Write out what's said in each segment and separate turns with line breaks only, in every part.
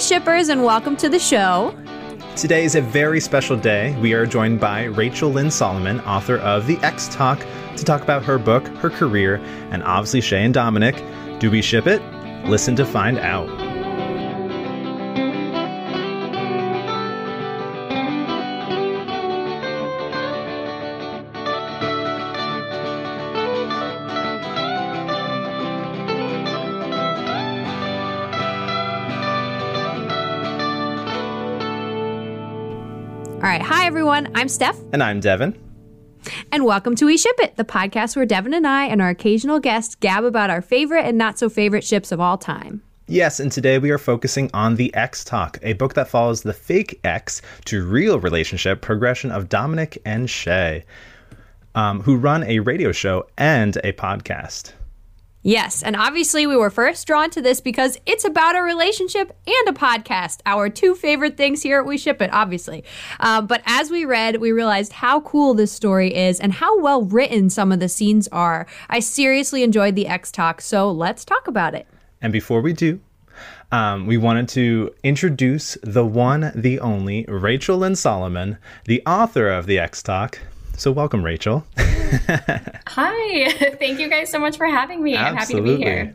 Shippers, and welcome to the show.
Today is a very special day. We are joined by Rachel Lynn Solomon, author of The Ex Talk, to talk about her book, her career, and obviously Shay and Dominic. Do we ship it? Listen to find out.
Everyone. I'm Steph,
And I'm Devin.
and welcome to We Ship It, the podcast where Devin and I and our occasional guests gab about our favorite and not so favorite ships of all time.
Yes, and today we are focusing on The Ex Talk, a book that follows the fake X to real relationship progression of Dominic and Shay, um, who run a radio show and a podcast.
Yes, and obviously we were first drawn to this because it's about a relationship and a podcast. Our two favorite things here at We Ship It, obviously. Um, but as we read, we realized how cool this story is and how well written some of the scenes are. I seriously enjoyed the Ex Talk, so let's talk about it.
And before we do, um, we wanted to introduce the one, the only Rachel Lynn Solomon, the author of The Ex Talk. So, welcome, Rachel.
Hi, thank you guys so much for having me. I'm happy to be here.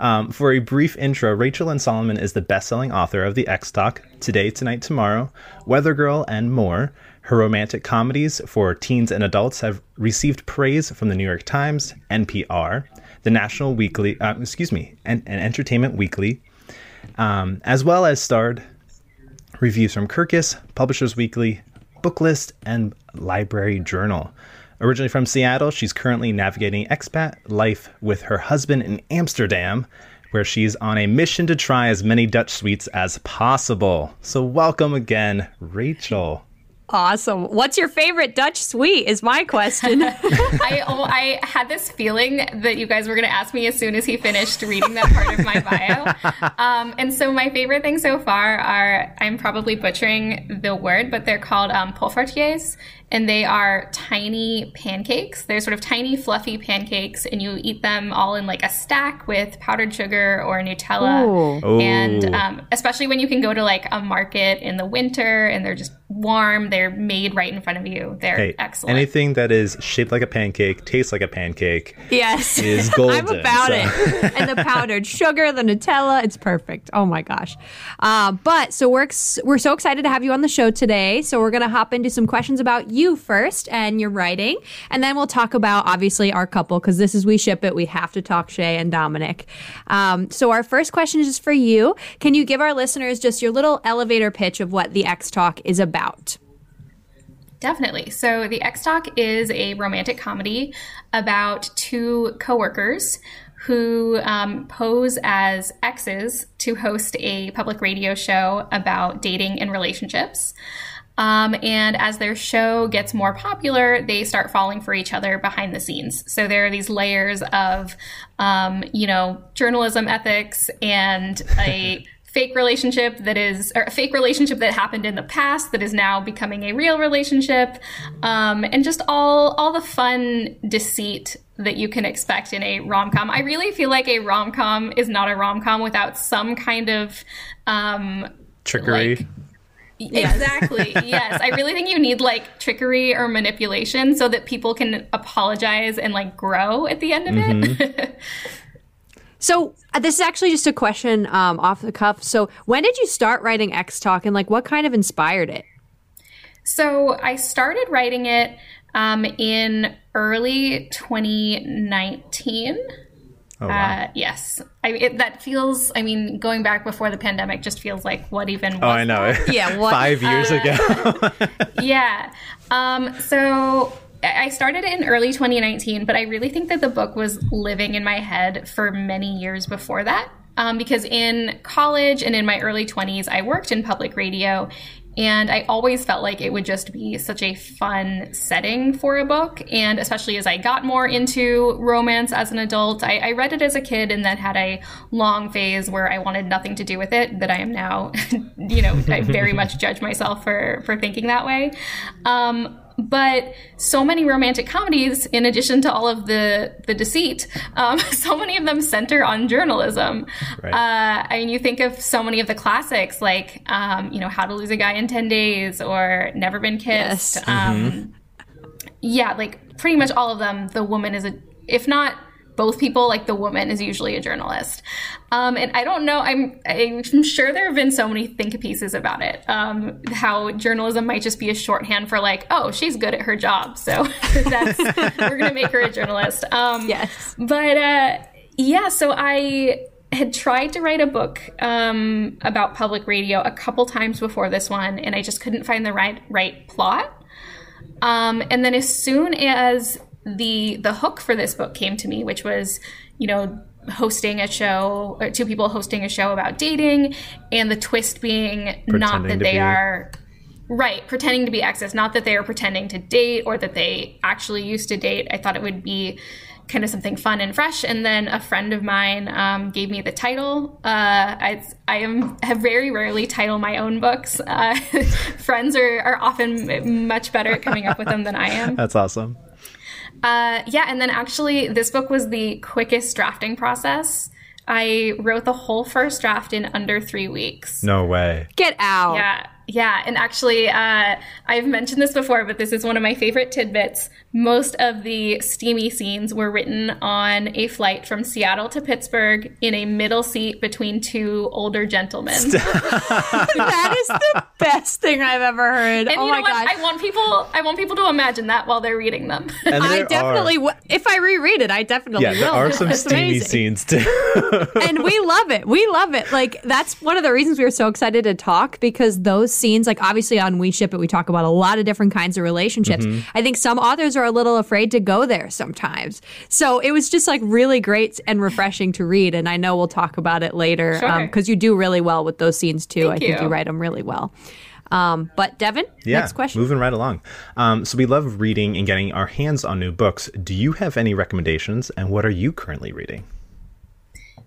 Um, for a brief intro, Rachel Lynn Solomon is the best-selling author of The Ex Talk, Today, Tonight, Tomorrow, Weather Girl, and more. Her romantic comedies for teens and adults have received praise from the New York Times, NPR, the National Weekly, uh, excuse me, and, and Entertainment Weekly, um, as well as starred reviews from Kirkus, Publishers Weekly, Booklist, and Library Journal. Originally from Seattle, she's currently navigating expat life with her husband in Amsterdam, where she's on a mission to try as many Dutch sweets as possible. So, welcome again, Rachel.
Awesome. What's your favorite Dutch sweet? Is my question.
I oh, I had this feeling that you guys were going to ask me as soon as he finished reading that part of my bio. Um, and so my favorite things so far are I'm probably butchering the word, but they're called um, poffertjes, and they are tiny pancakes. They're sort of tiny, fluffy pancakes, and you eat them all in like a stack with powdered sugar or Nutella.
Ooh.
And um, especially when you can go to like a market in the winter and they're just warm, they're made right in front of you. They're
Hey,
excellent.
anything that is shaped like a pancake, tastes like a pancake,
yes.
is golden.
I'm about
so-
it. and the powdered sugar, the Nutella, it's perfect. Oh my gosh. Uh, but so we're ex- we're so excited to have you on the show today. So we're gonna hop into some questions about you first and your writing, and then we'll talk about obviously our couple because this is we ship it. We have to talk Shay and Dominic. Um, so our first question is for you. Can you give our listeners just your little elevator pitch of what the Ex Talk is about?
Definitely. So, The Ex Talk is a romantic comedy about two coworkers who um, pose as exes to host a public radio show about dating and relationships. Um, and as their show gets more popular, they start falling for each other behind the scenes. So there are these layers of, um, you know, journalism ethics and a fake relationship that is, or a fake relationship that happened in the past that is now becoming a real relationship, um, and just all all the fun deceit that you can expect in a rom com. I really feel like a rom com is not a rom com without some kind of um,
Trickery.
Like- Exactly. yes. I really think you need like trickery or manipulation so that people can apologize and like grow at the end of it.
So uh, this is actually just a question um, off the cuff. So when did you start writing Ex Talk, and like what kind of inspired it?
so I started writing it um, in early 2019.
Oh, wow.
Uh, yes. I, it, that feels, I mean, going back before the pandemic just feels like what even was
oh, I know.
Yeah, what-
Five years ago.
yeah. Um, so I I started it in early 2019, but I really think that the book was living in my head for many years before that. Um, because in college and in my early 20s, I worked in public radio. And I always felt like it would just be such a fun setting for a book. And especially as I got more into romance as an adult, I, I read it as a kid and then had a long phase where I wanted nothing to do with it that I am now, you know, I very much judge myself for, for thinking that way. Um, but so many romantic comedies, in addition to all of the the deceit, um, so many of them center on journalism.
Right.
Uh, I mean, you think of so many of the classics, like um, you know, How to Lose a Guy in Ten Days or Never Been Kissed.
Yes.
Um, Yeah, like pretty much all of them. The woman is a, if not both people, like the woman is usually a journalist. Um, and I don't know. I'm I'm sure there have been so many think pieces about it. Um, how journalism might just be a shorthand for like, oh, she's good at her job, so that's we're gonna make her a journalist. Um,
Yes.
but uh, yeah, so I had tried to write a book um, about public radio a couple times before this one, and I just couldn't find the right right plot. Um, and then as soon as the the hook for this book came to me, which was you know hosting a show, or two people hosting a show about dating, and the twist being not that they
be-
are right pretending to be exes, not that they are pretending to date or that they actually used to date. I thought it would be kind of something fun and fresh. And then a friend of mine um, gave me the title. Uh, I, I am have very rarely title my own books. Uh, friends are, are often much better at coming up with them than I am.
That's awesome.
Uh, yeah, and then actually, this book was the quickest drafting process. I wrote the whole first draft in under three weeks.
No way.
Get out.
Yeah, yeah, and actually, uh, I've mentioned this before, but this is one of my favorite tidbits. Most of the steamy scenes were written on a flight from Seattle to Pittsburgh in a middle seat between two older gentlemen.
that is the best thing I've ever heard.
And
oh
you
my
know what?
gosh.
I want people. I want people to imagine that while they're reading them.
And
I
there
definitely,
Are,
w- if I reread it, I definitely
yeah,
will.
there are some
It's
steamy
amazing.
scenes too.
and we love it. We love it. Like that's one of the reasons we were so excited to talk because those scenes, like obviously on We Ship It, we talk about a lot of different kinds of relationships. I think some authors are a little afraid to go there sometimes. So it was just like really great and refreshing to read. And I know we'll talk about it later
Sure.
because you do really well with those scenes too. I
Thank
think you
you.
write them really well. Um, but Devin,
yeah,
next question.
moving right along. Um, so we love reading and getting our hands on new books. Do you have any recommendations, and what are you currently reading?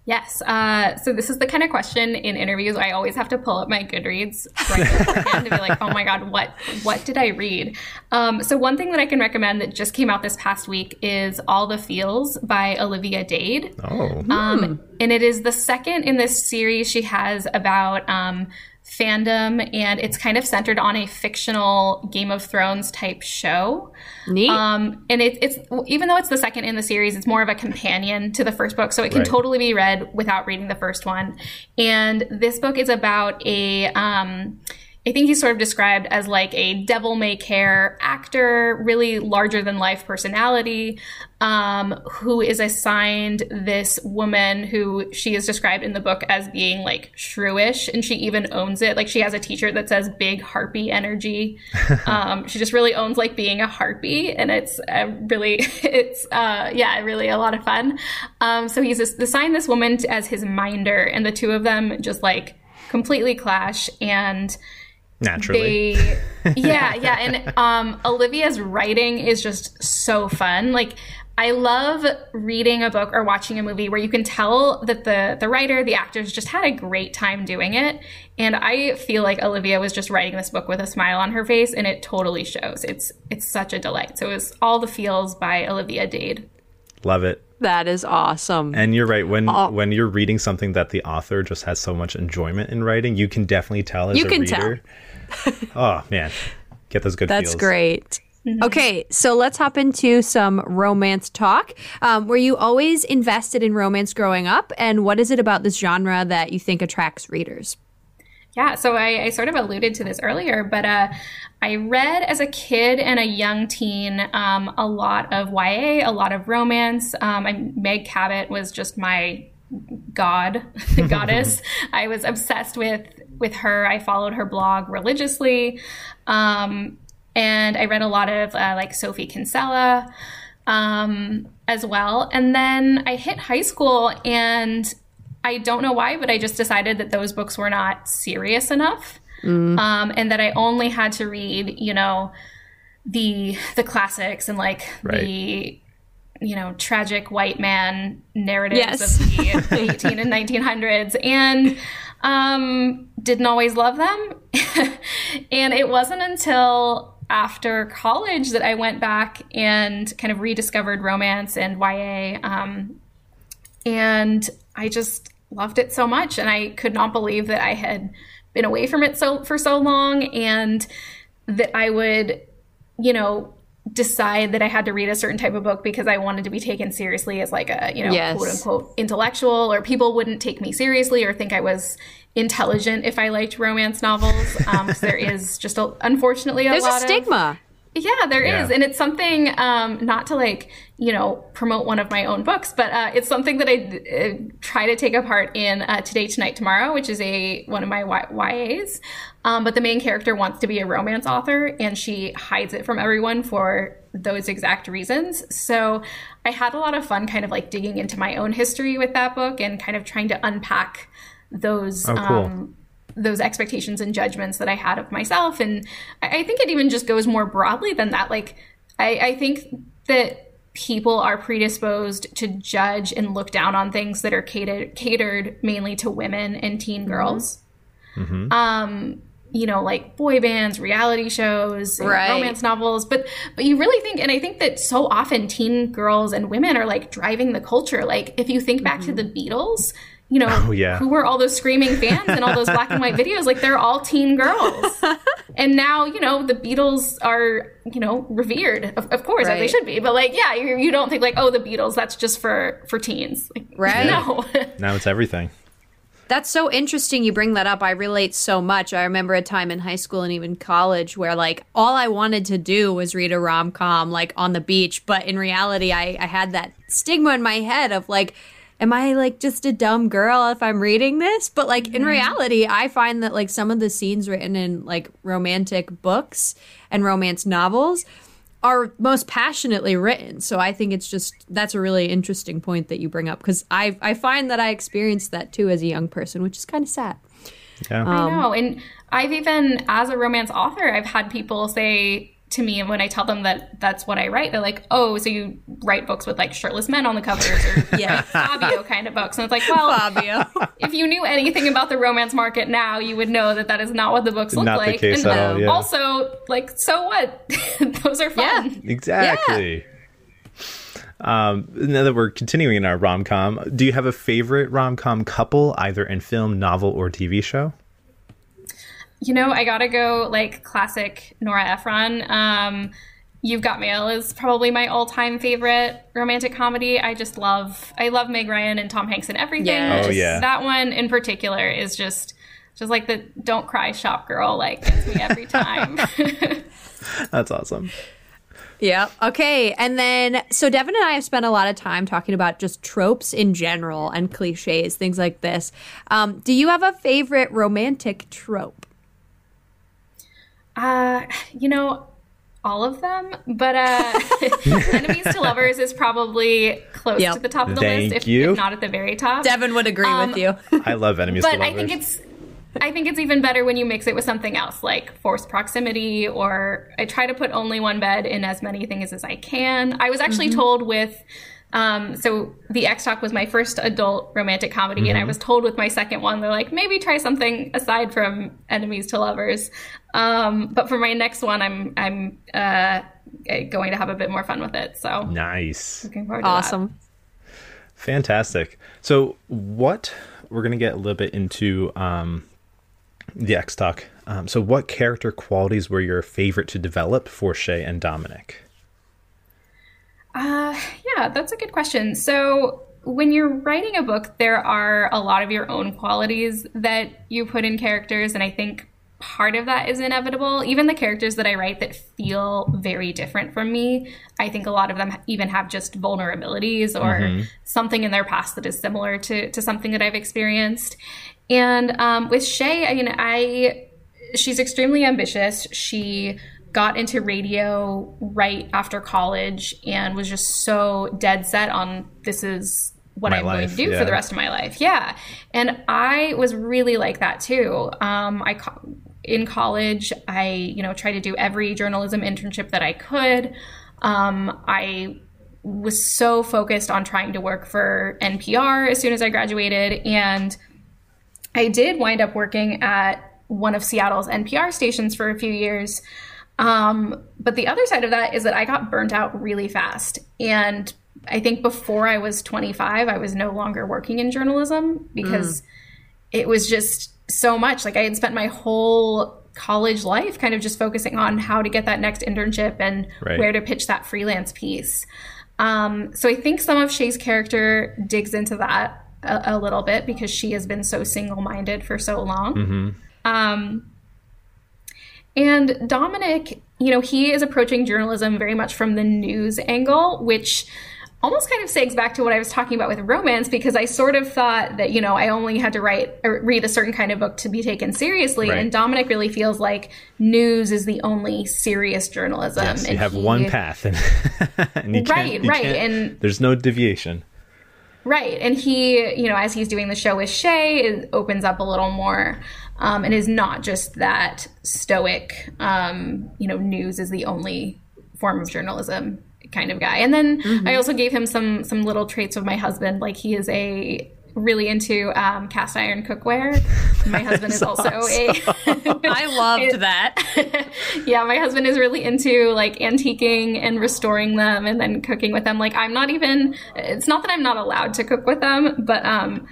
Yes. Uh, so this is the kind of question in interviews I always have to pull up my Goodreads right beforehand to be like, oh my god, what what did I read? Um, so one thing that I can recommend that just came out this past week is All the Feels by Olivia Dade.
Oh,
Um, and it is the second in this series she has about um, fandom, and it's kind of centered on a fictional Game of Thrones type show.
Neat.
Um, and it, it's even though it's the second in the series, it's more of a companion to the first book, so it can
Right.
totally be read without reading the first one. And this book is about a. Um, I think he's sort of described as like a devil may care actor, really larger than life personality, um, who is assigned this woman who she is described in the book as being like shrewish, and she even owns it. Like she has a T-shirt that says "Big Harpy Energy." um, she just really owns like being a harpy, and it's uh, really, it's uh, yeah, really a lot of fun. Um, so he's assigned this woman as his minder, and the two of them just like completely clash and
naturally.
they yeah yeah and um olivia's writing is just so fun like i love reading a book or watching a movie where you can tell that the the writer the actors just had a great time doing it and i feel like olivia was just writing this book with a smile on her face and it totally shows it's it's such a delight so it was all the feels by olivia dade
Love it.
that is awesome.
And you're right. When
Oh.
when you're reading something that the author just has so much enjoyment in writing, you can definitely tell as
You
a
can tell.
Reader. oh man, get those good
That's
feels.
great. Okay, so let's hop into some romance talk. Um, were you always invested in romance growing up? And what is it about this genre that you think attracts readers?
Yeah, so I, I sort of alluded to this earlier, but uh, I read as a kid and a young teen um, a lot of YA, a lot of romance. Um, I, Meg Cabot was just my god, goddess. I was obsessed with with her. I followed her blog religiously, um, and I read a lot of uh, like Sophie Kinsella um, as well. And then I hit high school and I don't know why, but I just decided that those books were not serious enough, um, and that I only had to read, you know, the the classics and like the you know tragic white man narratives
Yes.
of the 18 and 1900s, and um, didn't always love them. and it wasn't until after college that I went back and kind of rediscovered romance and YA. Um, and I just loved it so much. And I could not believe that I had been away from it so for so long and that I would, you know, decide that I had to read a certain type of book because I wanted to be taken seriously as like a, you know,
Yes.
quote unquote intellectual or people wouldn't take me seriously or think I was intelligent if I liked romance novels. Um, 'cause there is just a, unfortunately a
There's a
lot of
stigma.
yeah, there is,
Yeah.
and it's something um, not to like you know promote one of my own books, but uh, it's something that I uh, try to take apart in uh, Today, Tonight, Tomorrow, which is a one of my y- YAs. Um, but the main character wants to be a romance author, and she hides it from everyone for those exact reasons. So I had a lot of fun, kind of like digging into my own history with that book, and kind of trying to unpack those.
Oh, cool.
Um, those expectations and judgments that I had of myself. And I, I think it even just goes more broadly than that. Like, I, I think that people are predisposed to judge and look down on things that are catered, catered mainly to women and teen girls. Um, you know, like boy bands, reality shows,
Right.
romance novels, but but you really think, and I think that so often teen girls and women are like driving the culture. Like if you think back to mm-hmm. the Beatles, you know,
Oh, yeah.
who were all those screaming fans and all those black and white videos? Like they're all teen girls. and now, you know, the Beatles are, you know, revered, of, of course, as they should be. But like, yeah, you, you don't think like, oh, the Beatles, that's just for for teens, like,
Right.
No.
Now it's everything.
That's so interesting you bring that up. I relate so much. I remember a time in high school and even college where like all I wanted to do was read a rom com like on the beach, but in reality I, I had that stigma in my head of like Am I like just a dumb girl if I'm reading this? But like in mm-hmm. reality, I find that like some of the scenes written in like romantic books and romance novels are most passionately written. So I think it's just that's a really interesting point that you bring up because I I find that I experienced that too as a young person, which is kind of sad.
Yeah.
I um, know. And I've even, as a romance author, I've had people say to me, and when I tell them that that's what I write, they're like, oh, so you write books with like shirtless men on the covers or
Yeah.
Fabio kind of books. And it's like, well,
Fabio.
if you knew anything about the romance market now, you would know that that is not what the books look
Not the
like.
case
and
at all, yeah.
also, like, so what? Those are fun.
Exactly. Um, now that we're continuing in our rom com, do you have a favorite rom com couple, either in film, novel, or TV show?
You know, I gotta go like classic Nora Ephron. Um, You've Got Mail is probably my all-time favorite romantic comedy. I just love, I love Meg Ryan and Tom Hanks and everything.
Yes.
Oh,
Just
yeah.
that one in particular is just, just like the "Don't Cry" shop girl. Like gets me every time.
That's awesome.
Yeah. Okay. And then, so Devin and I have spent a lot of time talking about just tropes in general and cliches, things like this. Um, do you have a favorite romantic trope?
Uh, you know, all of them, but uh, enemies to lovers is probably close
Yep.
to the top of the
Thank
list, if,
you.
if not at the very top.
Devin would agree with you.
I love enemies to
but
lovers.
I think it's I think it's even better when you mix it with something else like forced proximity or I try to put only one bed in as many things as I can. I was actually
Mm-hmm.
told with um, so the Ex Talk was my first adult romantic comedy, and I
Mm-hmm.
was told with my second one, they're like, maybe try something aside from enemies to lovers. Um, but for my next one, I'm I'm uh, going to have a bit more fun with it. So
nice.
looking forward to that.
Awesome.
Fantastic. So, what we're going to get a little bit into um, the Ex Talk. Um, so, what character qualities were your favorite to develop for Shay and Dominic?
Uh, yeah, that's a good question. So, when you're writing a book, there are a lot of your own qualities that you put in characters, and I think part of that is inevitable. Even the characters that I write that feel very different from me, I think a lot of them even have just vulnerabilities or something in their past that is similar to to something that I've experienced. And um, with Shay, I mean, I she's extremely ambitious. She got into radio right after college and was just so dead set on this is what
My
I'm going to do
yeah.
for the rest of my life. Yeah. And I was really like that too. Um, I in college, I you know tried to do every journalism internship that I could. Um, I was so focused on trying to work for NPR as soon as I graduated and I did wind up working at one of Seattle's NPR stations for a few years. Um, but the other side of that is that I got burnt out really fast. And I think before I was 25, I was no longer working in journalism because mm. it was just so much. Like I had spent my whole college life kind of just focusing on how to get that next internship and right. where to pitch that freelance piece. Um, so I think some of Shay's character digs into that a, a, little bit because she has been so single minded for so long. Mm-hmm. Um, and Dominic, you know, he is approaching journalism very much from the news angle, which almost kind of segs back to what I was talking about with romance because I sort of thought that, you know, I only had to write or read a certain kind of book to be taken seriously. Right. And Dominic really feels like news is the only serious journalism.
Yes,
you
have he, one path. And, and you
right, right. And
there's no deviation.
Right. And he, you know, as he's doing the show with Shay, it opens up a little more um, and is not just that stoic, um, you know, news is the only form of journalism kind of guy. And then mm-hmm. I also gave him some some little traits of my husband. Like he is a really into um, cast iron cookware. My husband is also awesome.
a. I loved that.
yeah, my husband is really into like antiquing and restoring them and then cooking with them. Like I'm not even. It's not that I'm not allowed to cook with them, but um,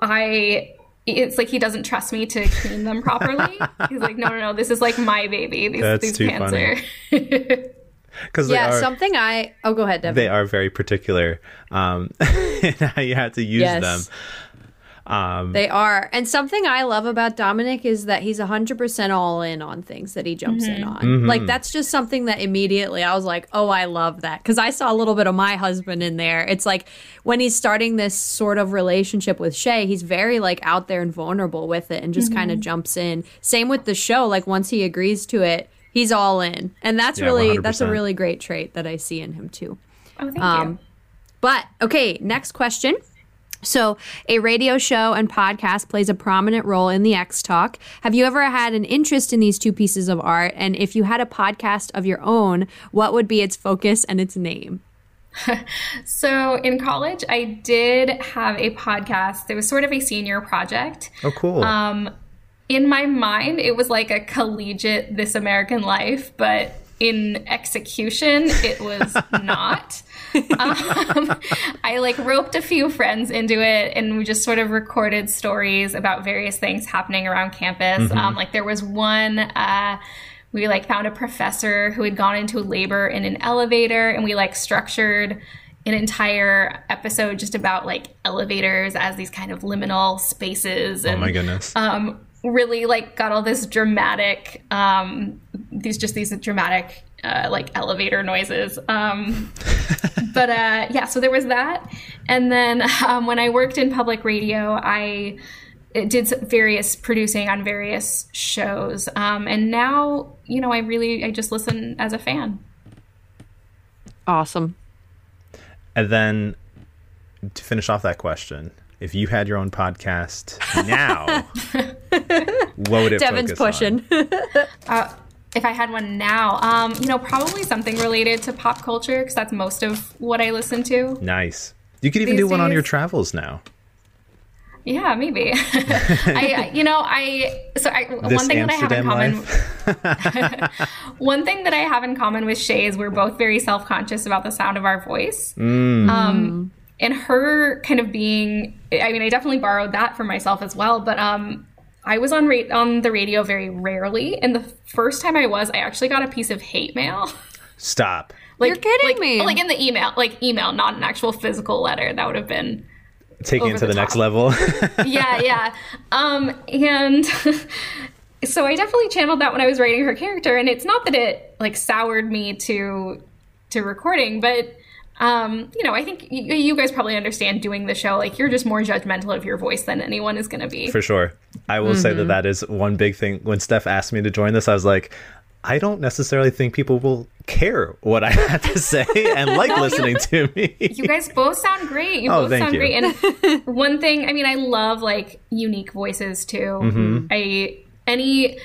I. It's like he doesn't trust me to clean them properly. He's like, no, no, no, this is like my baby. These, That's these pans funny. are
because
yeah,
are,
something I oh go ahead, Devin.
They are very particular um, in how you have to use yes. them.
Um, they are, and something I love about Dominic is that he's hundred percent all in on things that he jumps mm-hmm. in on. Mm-hmm. Like that's just something that immediately I was like, oh, I love that because I saw a little bit of my husband in there. It's like when he's starting this sort of relationship with Shay, he's very like out there and vulnerable with it, and just mm-hmm. kind of jumps in. Same with the show. Like once he agrees to it, he's all in, and that's yeah, really 100%. that's a really great trait that I see in him too.
Oh, thank um, you.
But okay, next question. So, a radio show and podcast plays a prominent role in the Ex Talk. Have you ever had an interest in these two pieces of art? And if you had a podcast of your own, what would be its focus and its name?
so in college, I did have a podcast. It was sort of a senior project.
Oh, cool.
Um, in my mind, it was like a collegiate This American Life, but in execution, it was not. um, I like roped a few friends into it, and we just sort of recorded stories about various things happening around campus. Mm-hmm. Um, like there was one. Uh, we like found a professor who had gone into labor in an elevator, and we like structured an entire episode just about like elevators as these kind of liminal spaces. And,
oh my goodness!
Um, really like got all this dramatic um these just these dramatic uh, like elevator noises um but uh yeah so there was that. And then um, when i worked in public radio i did various producing on various shows um and now you know i really i just listen as a fan.
Awesome.
And then to finish off that question if you had your own podcast now, what would it Devin's pushing.
uh, if I had one now, um, you know, probably something related to pop culture because that's most of what I listen to.
Nice. You could even do one days. on your travels now.
Yeah, maybe. I, you know, I so I, one thing Amsterdam that I have in common. one thing that I have in common with Shay is we're both very self conscious about the sound of our voice. Mm. Um, and her kind of being i mean i definitely borrowed that for myself as well but um i was on ra- on the radio very rarely. And the first time i was i actually got a piece of hate mail.
Stop.
Like you're kidding
like,
me.
like in the email like email not an actual physical letter. That would have been
taking it to the, the next level.
Yeah yeah. Um and so i definitely channeled that when i was writing her character. And it's not that it like soured me to to recording but um, you know, I think y- you guys probably understand doing the show. Like, you're just more judgmental of your voice than anyone is going to be.
For sure. I will mm-hmm. say that mm-hmm. that is one big thing. When Steph asked me to join this, I was like, I don't necessarily think people will care what I have to say and like listening to me.
You guys both sound great. You oh, both sound you. great. And one thing, I mean, I love like unique voices too. Mm-hmm. I any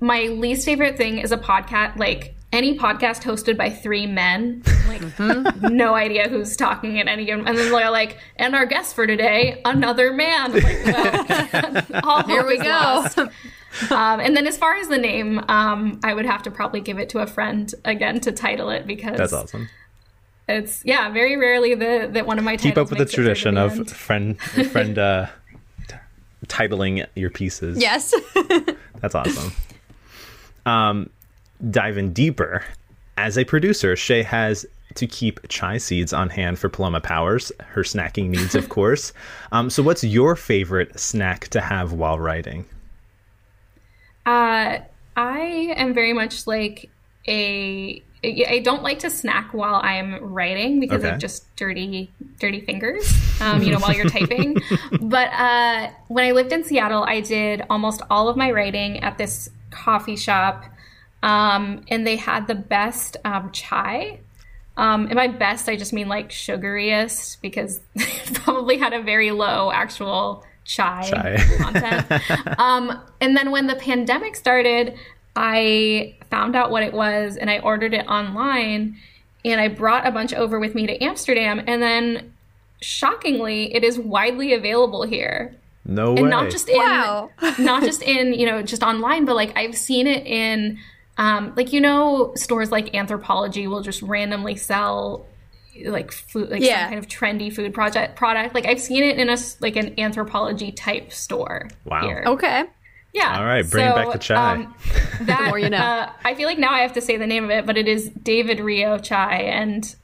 my least favorite thing is a podcast like any podcast hosted by three men, like mm-hmm. no idea who's talking at any given, and then they're like, and our guest for today, another man. Like,
well, all Here we go.
um, and then as far as the name, um, I would have to probably give it to a friend again to title it because
That's awesome.
it's yeah, very rarely the that one of my
Keep up with the
makes it through to
tradition
the
of
end.
friend friend uh, t- titling your pieces.
Yes.
That's awesome. Um, diving deeper, as a producer, Shay has to keep chia seeds on hand for Paloma Powers, her snacking needs, of course. Um, so, what's your favorite snack to have while writing?
Uh, I am very much like a. I don't like to snack while I'm writing because I have just dirty, dirty fingers. Um, you know, while you're typing. But uh, when I lived in Seattle, I did almost all of my writing at this coffee shop, um, and they had the best um, chai. Um, and by best, I just mean like sugariest because they probably had a very low actual chai,
Chai.
content. um, and then when the pandemic started, I found out what it was and I ordered it online and I brought a bunch over with me to Amsterdam. And then shockingly, it is widely available here
No way.
and not just in
Wow.
not just in you know just online but like i've seen it in um like you know stores like Anthropologie will just randomly sell like food like
Yeah.
some kind of trendy food project product like i've seen it in a like an Anthropologie type store
Wow.
here.
okay.
yeah
All right, bring it back to chai.
that
more you know.
uh, i feel like now i have to say the name of it but it is david rio chai and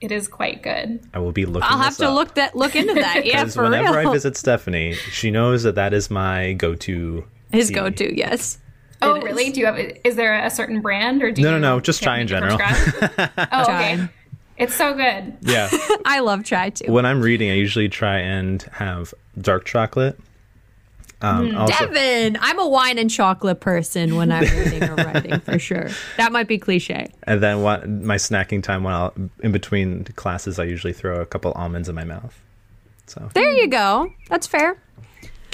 it is quite good
I will be looking.
I'll have to
up.
look that look into that. Yeah,
Because
for
whenever
real.
I visit Stephanie, she knows that that is my go-to.
His
tea.
go-to, yes.
Oh,
It is.
really? Do you have? Is there a certain brand or do
No,
you
no, no, just
get
chai in general.
oh,
Chai.
okay. It's so good.
Yeah.
I love chai too.
when I'm reading, I usually try and have dark chocolate. Um,
Hmm.
also,
Devin, I'm a wine and chocolate person when I'm reading or writing for sure. That might be cliche.
and then what, my snacking time while in between classes, I usually throw a couple almonds in my mouth. So
There you go. That's fair.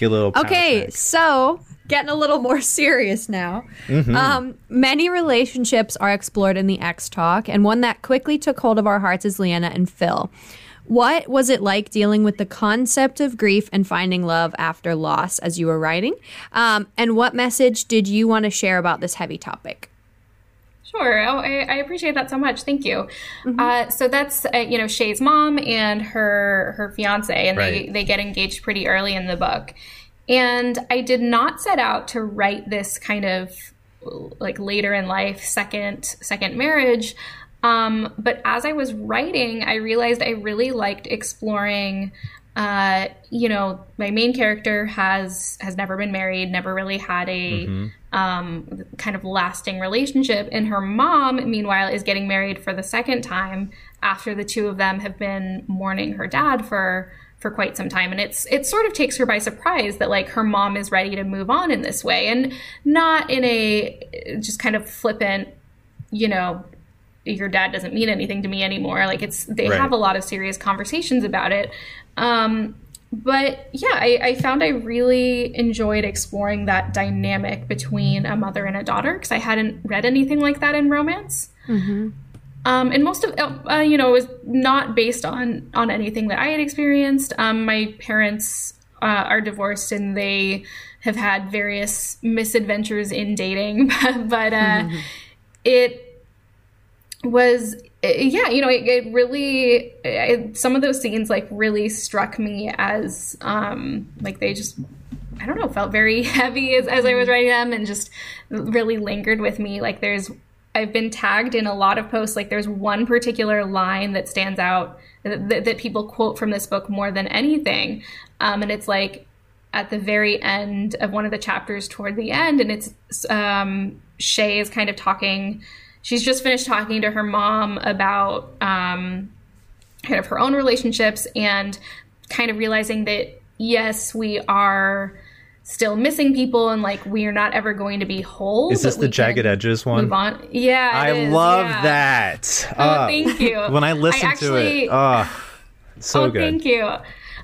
Get a little.
Okay, so getting a little more serious now. Um, many relationships are explored in the Ex Talk, and one that quickly took hold of our hearts is Leanna and Phil. What was it like dealing with the concept of grief and finding love after loss as you were writing? Um, and what message did you want to share about this heavy topic?
Sure. Oh, I, I appreciate that so much. Thank you. Uh, so that's uh, you know Shay's mom and her her fiance, and
Right.
they they get engaged pretty early in the book. And I did not set out to write this kind of like later in life second second marriage. Um, but as I was writing, I realized I really liked exploring. Uh, you know, my main character has has never been married, never really had a um, kind of lasting relationship. And her mom, meanwhile, is getting married for the second time after the two of them have been mourning her dad for for quite some time. And it's it sort of takes her by surprise that like her mom is ready to move on in this way, and not in a just kind of flippant, you know. Your dad doesn't mean anything to me anymore. Like it's, they
Right.
have a lot of serious conversations about it. Um, but yeah, I, I found I really enjoyed exploring that dynamic between a mother and a daughter because I hadn't read anything like that in romance. Um, and most of uh, you know it was not based on on anything that I had experienced. Um, my parents uh, are divorced and they have had various misadventures in dating, but uh, it was yeah you know it, it really it, some of those scenes like really struck me as um like they just i don't know felt very heavy as, as i was writing them and just really lingered with me. Like there's i've been tagged in a lot of posts. Like there's one particular line that stands out that, that people quote from this book more than anything. Um, and it's like at the very end of one of the chapters toward the end and it's um, shay is kind of talking she's just finished talking to her mom about um, kind of her own relationships and kind of realizing that yes we are still missing people and like we are not ever going to be whole
Is this the jagged edges one?
move on yeah
I
is,
love
yeah.
that.
Oh,
Ah,
thank you.
When I
I
listen to it, oh, so
oh,
good.
thank you.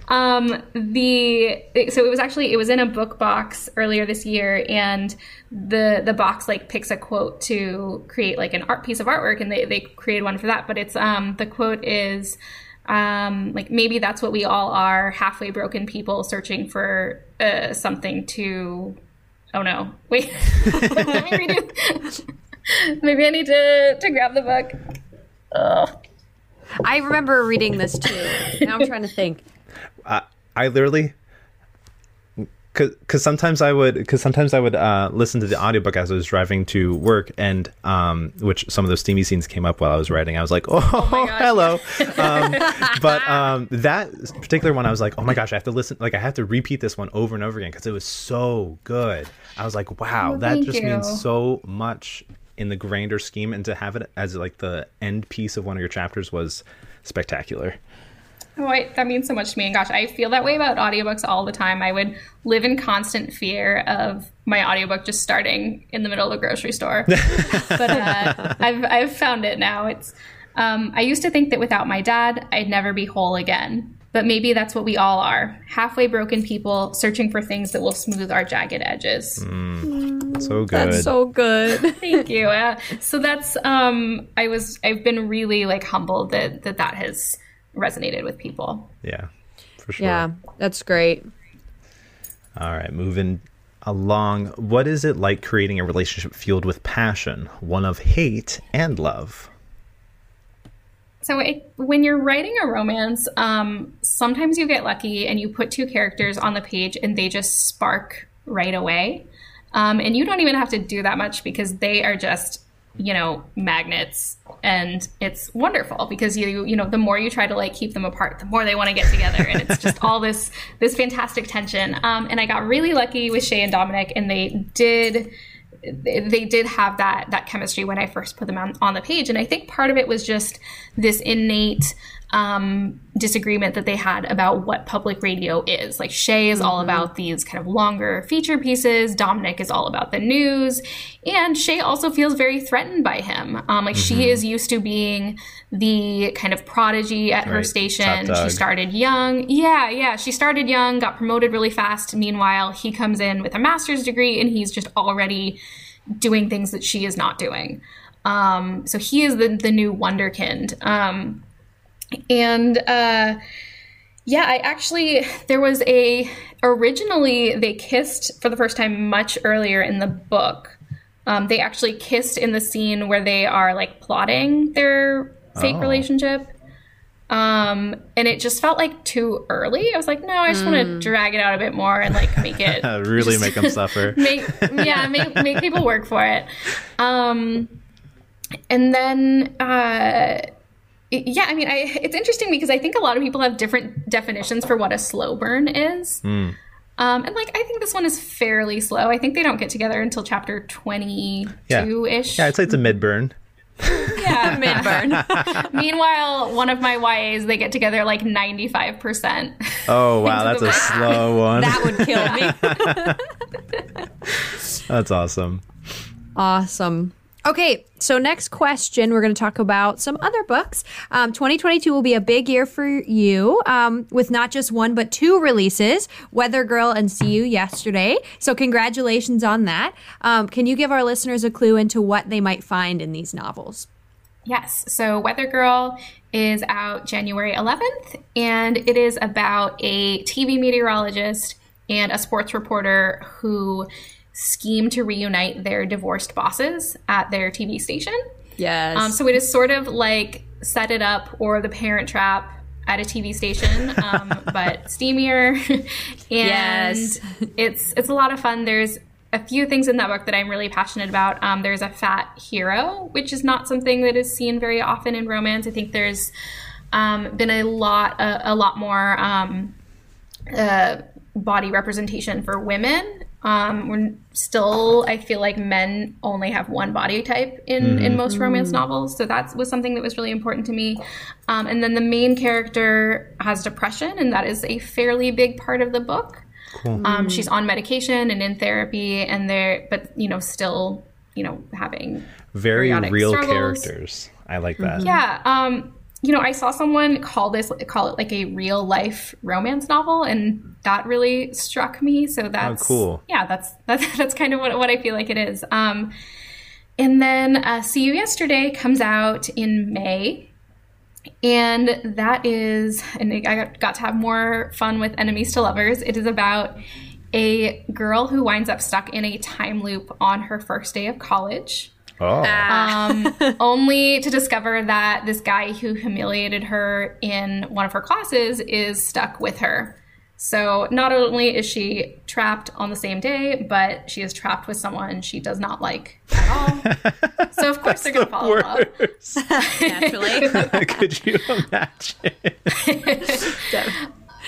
Um, the so it was actually it was in a book box earlier this year, and the the box like picks a quote to create like an art piece of artwork, and they they created one for that. But it's um the quote is um like maybe that's what we all are halfway broken people searching for uh, something to Oh no! Wait. Maybe I need to to grab the book. Ugh.
I remember reading this too. Now I'm trying to think.
I, I literally because sometimes I would because sometimes I would uh, listen to the audiobook as I was driving to work and um, which some of those steamy scenes came up while I was writing. I was like, oh,
gosh.
hello. um, but um, that particular one, I was like, oh my gosh, I have to listen. Like I have to repeat this one over and over again because it was so good. I was like, wow,
Oh,
that just
you.
means so much in the grander scheme, and to have it as like the end piece of one of your chapters was spectacular.
Oh, I, that means so much to me. And gosh, I feel that way about audiobooks all the time. I would live in constant fear of my audiobook just starting in the middle of the grocery store. but uh, I've, I've found it now. It's um, I used to think that without my dad, I'd never be whole again. But maybe that's what we all are halfway broken people searching for things that will smooth our jagged edges.
So good.
That's so good.
Thank you. Uh, so that's um, I was I've been really like humbled that that that has resonated with people.
yeah, for sure.
yeah, that's great.
All right, moving along. What is it like creating a relationship fueled with passion, one of hate and love?
So it, when you're writing a romance, um, sometimes you get lucky and you put two characters on the page and they just spark right away. Um, and you don't even have to do that much because they are just, you know, magnets, and it's wonderful because you, you know, the more you try to like keep them apart, the more they want to get together, and it's just all this this fantastic tension. Um, and I got really lucky with Shay and Dominic, and they did they did have that that chemistry when I first put them on, on the page, and I think part of it was just this innate um, disagreement that they had about what public radio is. Like Shay is all about these kind of longer feature pieces. Dominic is all about the news, and Shay also feels very threatened by him. Um, like she is used to being the kind of prodigy at her station. She started young. Yeah, yeah. She started young, got promoted really fast. Meanwhile, he comes in with a master's degree and he's just already doing things that she is not doing. Um, so he is the, the new wonderkind. Um, and uh, yeah, I actually, there was a, originally they kissed for the first time much earlier in the book. Um, they actually kissed in the scene where they are like plotting their fake
Oh.
relationship. Um, and it just felt like too early. I was like, no, I just want to drag it out a bit more and like make it
really
just-
make them suffer.
make yeah make make people work for it um and then uh yeah i mean i it's interesting because i think a lot of people have different definitions for what a slow burn is
Hmm.
um and like i think this one is fairly slow i think they don't get together until chapter 22 ish
Yeah, I'd say it's a mid burn.
yeah
Midburn.
meanwhile one of my yas they get together like 95%
Oh wow, that's a slow one.
that would kill me.
That's awesome.
Awesome. Okay, so next question, we're going to talk about some other books. Um, 2022 will be a big year for you um, with not just one, but two releases Weather Girl and See You Yesterday. So, congratulations on that. Um, can you give our listeners a clue into what they might find in these novels?
Yes. So Weather Girl is out January 11th, and it is about a TV meteorologist and a sports reporter who scheme to reunite their divorced bosses at their TV station.
Yes.
Um, so it is sort of like Set It Up or The Parent Trap at a TV station, um, but steamier. and
Yes.
it's it's a lot of fun. There's a few things in that book that I'm really passionate about. Um, there's a fat hero, which is not something that is seen very often in romance. I think there's um, been a lot a, a lot more um, uh, body representation for women. Um, we're still, I feel like men only have one body type in, in most romance novels. So that was something that was really important to me. Um, and then the main character has depression, and that is a fairly big part of the book. Um, she's on medication and in therapy, and they're, but, you know, still, you know, having
Very real
struggles.
characters. I like that.
Yeah. Um, you know, I saw someone call this call it like a real life romance novel, and that really struck me. So that's
Oh, cool.
Yeah, that's that's that's kind of what what I feel like it is. Um, and then uh, See You Yesterday comes out in May. And that is, and I got, got to have more fun with Enemies to Lovers. It is about a girl who winds up stuck in a time loop on her first day of college.
Oh,
um, only to discover that this guy who humiliated her in one of her classes is stuck with her. So not only is she trapped on the same day, but she is trapped with someone she does not like at all. so of course they're going to fall in love.
Naturally.
could you imagine?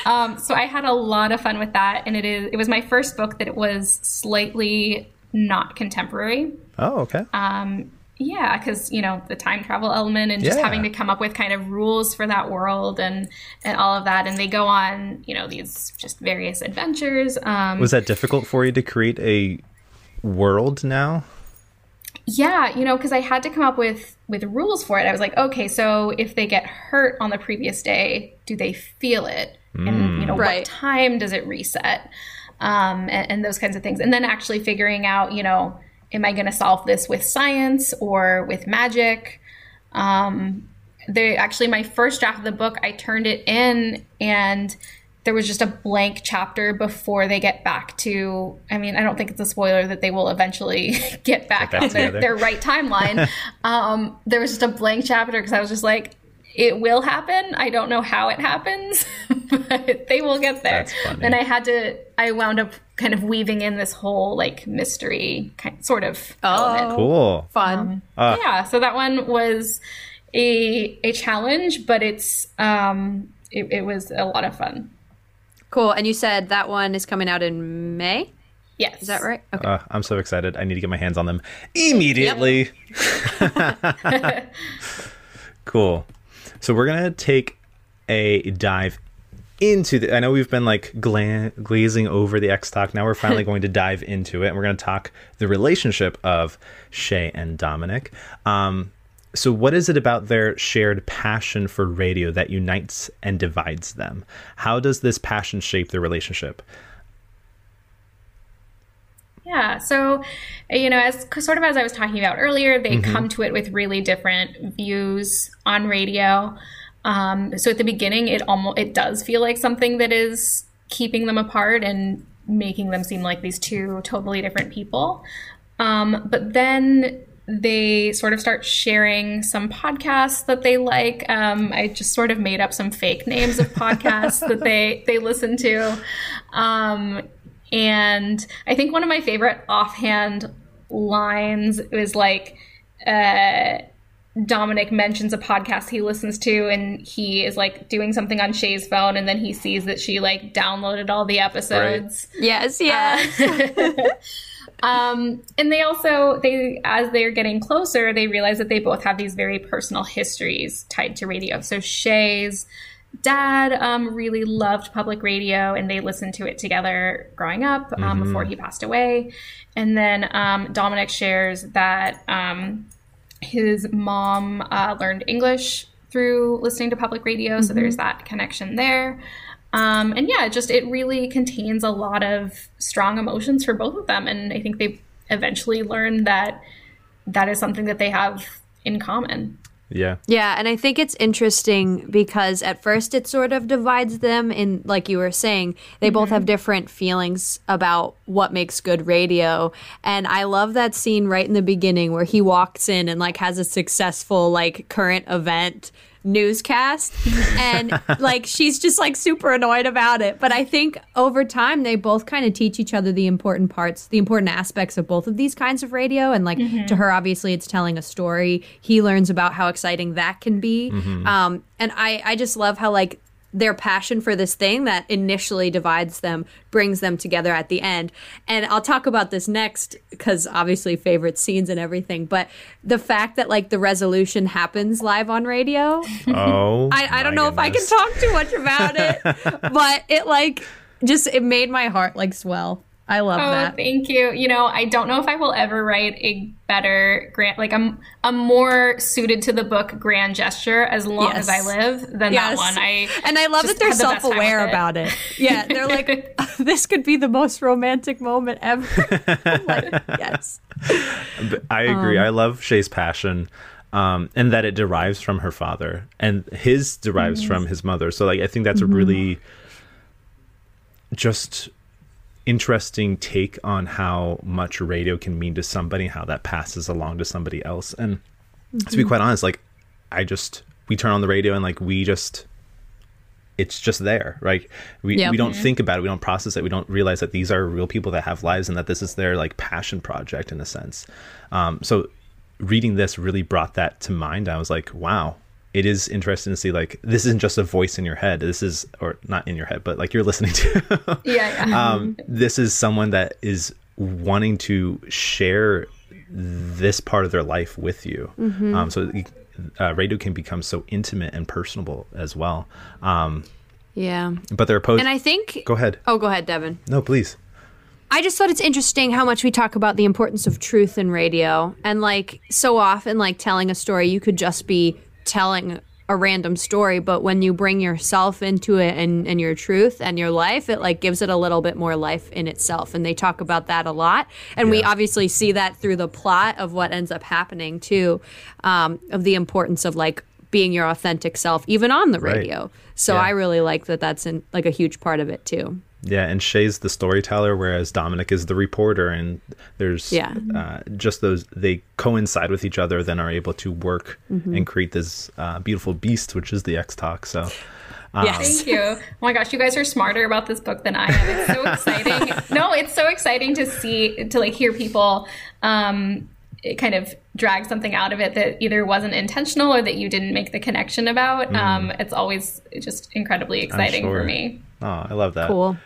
Um, so I had a lot of fun with that, and it is it was my first book that it was slightly not contemporary.
Oh, okay.
Um, yeah, because you know the time travel element and just
Yeah.
having to come up with kind of rules for that world and and all of that, and they go on you know these just various adventures. Um,
Was that difficult for you to create a world now?
yeah, you know, because I had to come up with with rules for it. I was like, okay, so if they get hurt on the previous day, do they feel it? And you know,
Right.
what time does it reset? Um, and, and those kinds of things. And then actually figuring out, you know, am I going to solve this with science or with magic? Um, they actually my first draft of the book, I turned it in and there was just a blank chapter before they get back to i mean i don't think it's a spoiler that they will eventually get back,
back
on their, their right timeline um, there was just a blank chapter because i was just like it will happen i don't know how it happens but they will get there
That's funny.
and i had to i wound up kind of weaving in this whole like mystery kind, sort of element
Cool.
Fun.
yeah so that one was a a challenge but it's um it, it was a lot of fun
cool. And you said that one is coming out in May?
yes
Is that right? Okay.
Uh, I'm so excited. I need to get my hands on them immediately. cool. So we're gonna take a dive into the. I know we've been like gla- glazing over the Ex Talk. Now we're finally going to dive into it, and we're going to talk the relationship of Shay and Dominic. Um, so, what is it about their shared passion for radio that unites and divides them? How does this passion shape their relationship?
Yeah. So, you know, as sort of as I was talking about earlier, they come to it with really different views on radio. Um, so at the beginning, it almost it does feel like something that is keeping them apart and making them seem like these two totally different people. Um, but then they sort of start sharing some podcasts that they like. Um, I just sort of made up some fake names of podcasts that they they listen to. Um, and I think one of my favorite offhand lines was like, uh, Dominic mentions a podcast he listens to, and he is like doing something on Shay's phone, and then he sees that she like downloaded all the episodes.
Yes, yes.
Um, and they also they as they're getting closer, they realize that they both have these very personal histories tied to radio. So Shay's dad um, really loved public radio, and they listened to it together growing up um, before he passed away. And then um, Dominic shares that um, his mom uh, learned English through listening to public radio, so there's that connection there. Um, and yeah, just it really contains a lot of strong emotions for both of them, and I think they eventually learn that that is something that they have in common.
Yeah.
Yeah, and I think it's interesting because at first it sort of divides them in like you were saying, they both have mm-hmm. different feelings about what makes good radio. And I love that scene right in the beginning where he walks in and like has a successful like current event newscast. And like she's just like super annoyed about it. But i think over time they both kind of teach each other the important parts the important aspects of both of these kinds of radio. And like to her obviously it's telling a story. He learns about how exciting that can be. Um and i i just love how like their passion for this thing that initially divides them brings them together at the end. And I'll talk about this next because obviously favorite scenes and everything. But the fact that like the resolution happens live on radio,
Oh.
I, I don't know if I can talk too much about it, but it like just it made my heart like swell. I love
Oh,
that.
thank you. You know, I don't know if I will ever write a better grant, like a, a more suited to the book grand gesture as long as I live than
Yes.
that one. I
and I love that they're
had the
self-aware
with it.
about it. Yeah, they're like, this could be the most romantic moment ever. I'm like, yes.
I agree. I love Shay's passion. Um, and that it derives from her father and his derives from his mother. So like I think that's a really just interesting take on how much radio can mean to somebody, how that passes along to somebody else. And to be quite honest, like I just we turn on the radio and like we just it's just there right? We, we don't think about it. We don't process it. We don't realize that these are real people that have lives and that this is their like passion project in a sense. Um, so reading this really brought that to mind. I was like wow it is interesting to see like this isn't just a voice in your head this is or not in your head but like you're listening to
Yeah, yeah.
um, this is someone that is wanting to share this part of their life with you. Um, so uh, radio can become so intimate and personable as well. Um,
Yeah.
but they're opposed.
And I think.
Go ahead.
Oh, go ahead, Devin.
No, please.
I just thought it's interesting how much we talk about the importance of truth in radio. And like so often, like telling a story, you could just be telling a random story, but when you bring yourself into it and, and your truth and your life, it like gives it a little bit more life in itself. And they talk about that a lot. And we obviously see that through the plot of what ends up happening too, um, of the importance of like being your authentic self, even on the
Right.
radio. So
Yeah.
I really like that that's in, like a huge part of it too.
Yeah, and Shay's the storyteller, whereas Dominic is the reporter, and there's
Yeah.
uh, just those they coincide with each other, then are able to work and create this uh, beautiful beast, which is the Ex Talk. So
yes.
Thank you. Oh my gosh, you guys are smarter about this book than I am. It's so exciting. no, it's so exciting to see to like hear people um it kind of drag something out of it that either wasn't intentional or that you didn't make the connection about. Um it's always just incredibly exciting
sure.
for me.
oh, I love that.
Cool.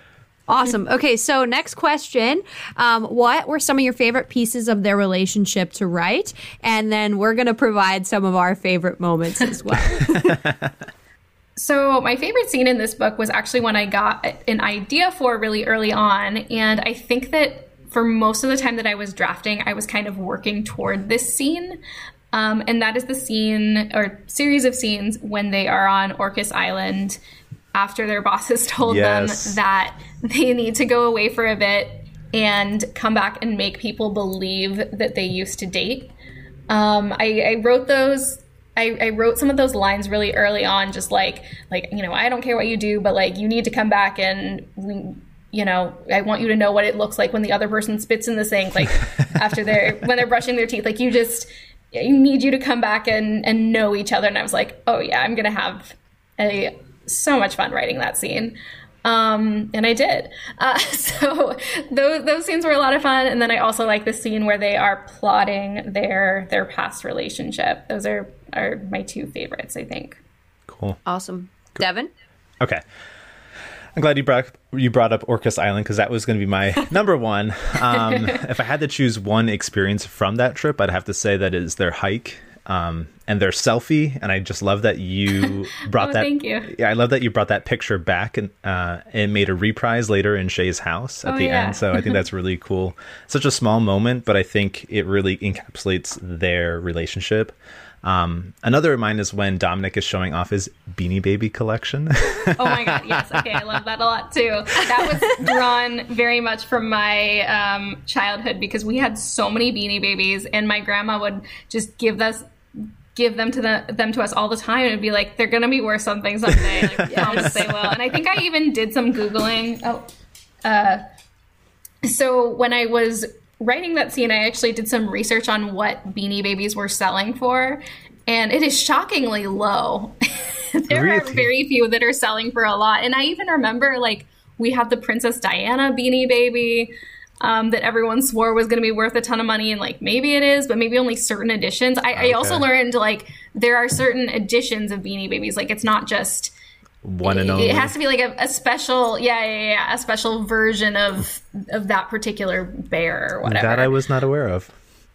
Awesome. Okay, so next question. Um, what were some of your favorite pieces of their relationship to write? And then we're going to provide some of our favorite moments as well.
So, my favorite scene in this book was actually when I got an idea for really early on. And I think that for most of the time that I was drafting, I was kind of working toward this scene. Um, and that is the scene or series of scenes when they are on Orcas Island after their bosses told
Yes.
them that they need to go away for a bit and come back and make people believe that they used to date. Um, I, I wrote those. I, I wrote some of those lines really early on, just like like you know I don't care what you do, but like you need to come back and we, you know I want you to know what it looks like when the other person spits in the sink, like after they're when they're brushing their teeth. Like you just you need you to come back and and know each other. And I was like, oh yeah, I'm gonna have a so much fun writing that scene. Um, and I did. Uh, so those those scenes were a lot of fun. And then I also like the scene where they are plotting their their past relationship. Those are are my two favorites, I think.
Cool.
awesome. Devin?
Okay. I'm glad you brought you brought up Orcas Island because that was going to be my number one. Um, if I had to choose one experience from that trip, I'd have to say that is their hike um, and their selfie. And I just love that you brought
Oh,
that.
thank you.
Yeah, I love that you brought that picture back and uh, and made a reprise later in Shay's house at
Oh,
the
yeah.
end. So I think that's really cool. Such a small moment, but I think it really encapsulates their relationship. Um, another of mine is when Dominic is showing off his Beanie Baby collection.
Oh my god, yes. Okay, I love that a lot too. That was drawn very much from my um, childhood because we had so many beanie babies and my grandma would just give us give them to the, them to us all the time and be like, they're gonna be worth something someday. Like, I promise they will. And I think I even did some Googling. Oh uh, so when I was writing that scene, I actually did some research on what Beanie Babies were selling for, and it is shockingly low. there are very few that are selling for a lot, and I even remember like we had the Princess Diana Beanie Baby. Um, that everyone swore was going to be worth a ton of money, and like maybe it is, but maybe only certain editions. I, I also learned like there are certain editions of Beanie Babies. Like it's not just
one and only.
it has to be like a, a special, yeah, yeah, yeah, a special version of of that particular bear or whatever.
that I was not aware of.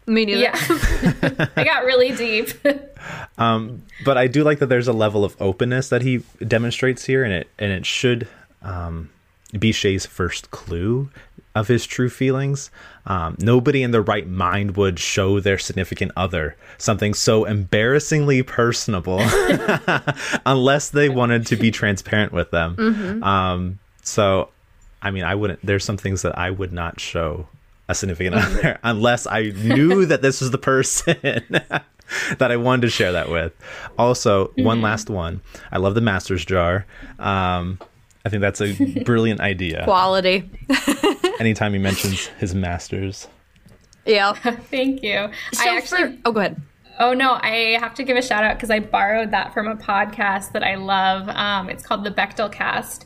Me neither.
yeah, I got really deep.
um, but I do like that there's a level of openness that he demonstrates here, and it and it should um, be Shay's first clue of his true feelings. Um, nobody in their right mind would show their significant other something so embarrassingly personable unless they wanted to be transparent with them. Um, so, I mean, I wouldn't. There's some things that I would not show a significant other unless I knew that this was the person that I wanted to share that with. Also, one last one. I love the master's jar. Um, I think that's a brilliant idea.
Quality.
Anytime he mentions his masters.
Yeah.
Thank you.
So
I actually.
for, oh, go ahead.
Oh no, I have to give a shout out because I borrowed that from a podcast that I love. Um, it's called the Bechdel Cast,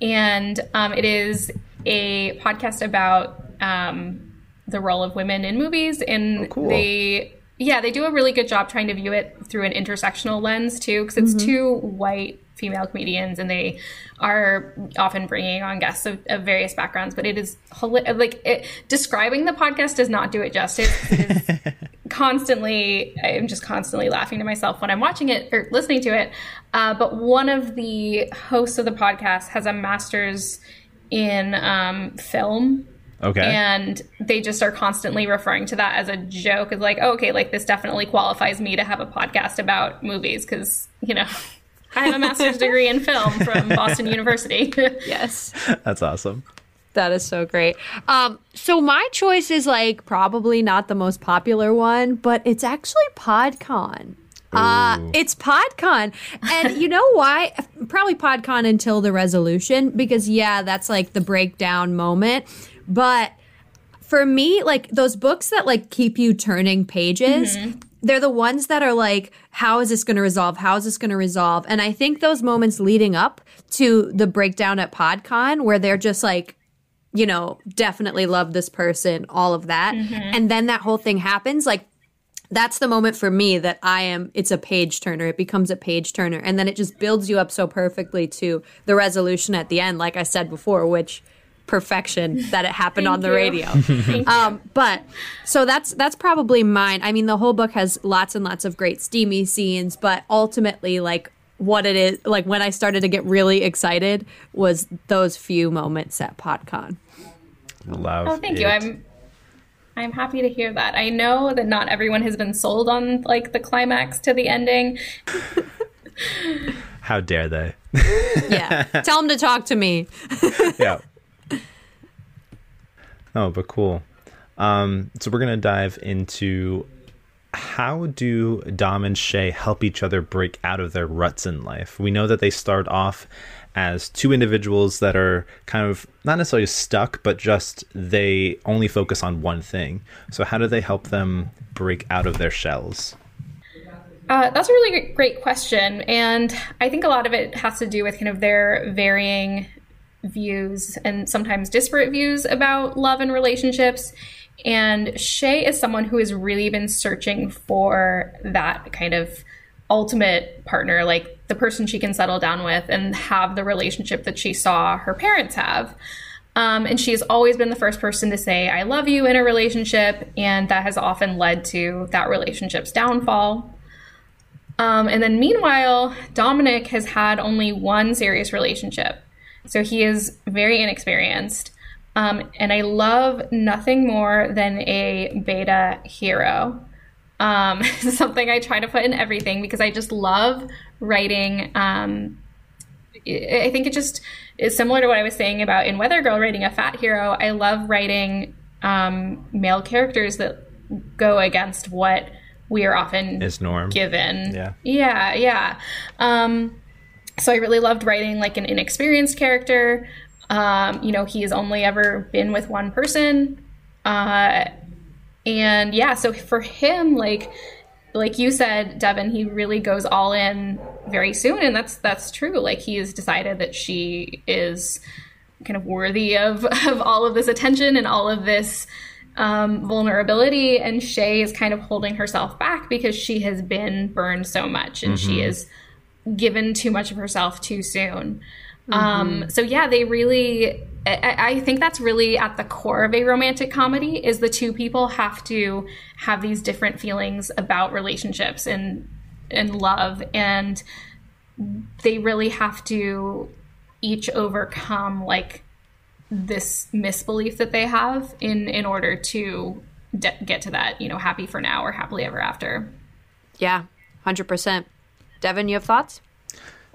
and um, it is a podcast about um, the role of women in movies. And
Oh, cool.
they, yeah, they do a really good job trying to view it through an intersectional lens too, because it's two white female comedians, and they are often bringing on guests of, of various backgrounds. But it is like it, describing the podcast does not do it justice. It is constantly i'm just constantly laughing to myself when i'm watching it or listening to it uh, but one of the hosts of the podcast has a master's in um, film
Okay.
and they just are constantly referring to that as a joke as like oh, okay like this definitely qualifies me to have a podcast about movies because you know i have a master's degree in film from boston university
Yes.
That's awesome.
That is so great. Um, so my choice is like probably not the most popular one, but it's actually PodCon. Uh, it's PodCon. And you know why? Probably PodCon until the resolution, because yeah, that's like the breakdown moment. But for me, like those books that like keep you turning pages, they're the ones that are like, how is this going to resolve? How is this going to resolve? And I think those moments leading up to the breakdown at PodCon, where they're just like, you know, definitely love this person, all of that. Mm-hmm. And then that whole thing happens. Like, that's the moment for me that I am, it's a page turner. It becomes a page turner. And then it just builds you up so perfectly to the resolution at the end, like I said before, which perfection that it happened on the
you.
radio. Um, but so that's that's probably mine. I mean, the whole book has lots and lots of great steamy scenes, but ultimately, like what it is, like when I started to get really excited was those few moments at PodCon.
Love.
Oh, thank you. I'm I'm happy to hear that. I know that not everyone has been sold on like the climax to the ending.
How dare they?
Yeah, tell them to talk to me.
yeah. Oh, but cool. Um, so we're gonna dive into how do Dom and Shay help each other break out of their ruts in life? We know that they start off as two individuals that are kind of not necessarily stuck, but just they only focus on one thing. So how do they help them break out of their shells?
Uh, that's a really great question, and I think a lot of it has to do with kind of their varying views and sometimes disparate views about love and relationships. And Shay is someone who has really been searching for that kind of ultimate partner, like the person she can settle down with and have the relationship that she saw her parents have. Um, and she has always been the first person to say, I love you in a relationship. And that has often led to that relationship's downfall. Um, and then meanwhile, Dominic has had only one serious relationship. So he is very inexperienced. Um, and I love nothing more than a beta hero. Um, something I try to put in everything because I just love writing. Um, I think it just is similar to what I was saying about in Weather Girl writing a fat hero. I love writing um, male characters that go against what we are often
Is norm.
given.
Yeah.
Yeah, yeah. So I really loved writing like an inexperienced character. Um, you know, he has only ever been with one person. Uh, and yeah, so for him, like like you said, Devin, he really goes all in very soon, and that's that's true. Like he has decided that she is kind of worthy of of all of this attention and all of this um, vulnerability, and Shay is kind of holding herself back because she has been burned so much, and she is given too much of herself too soon. Um, so yeah, they really. I, I think that's really at the core of a romantic comedy is the two people have to have these different feelings about relationships and and love, and they really have to each overcome like this misbelief that they have in in order to de- get to that you know happy for now or happily ever after.
Yeah, hundred percent. Devin, you have thoughts?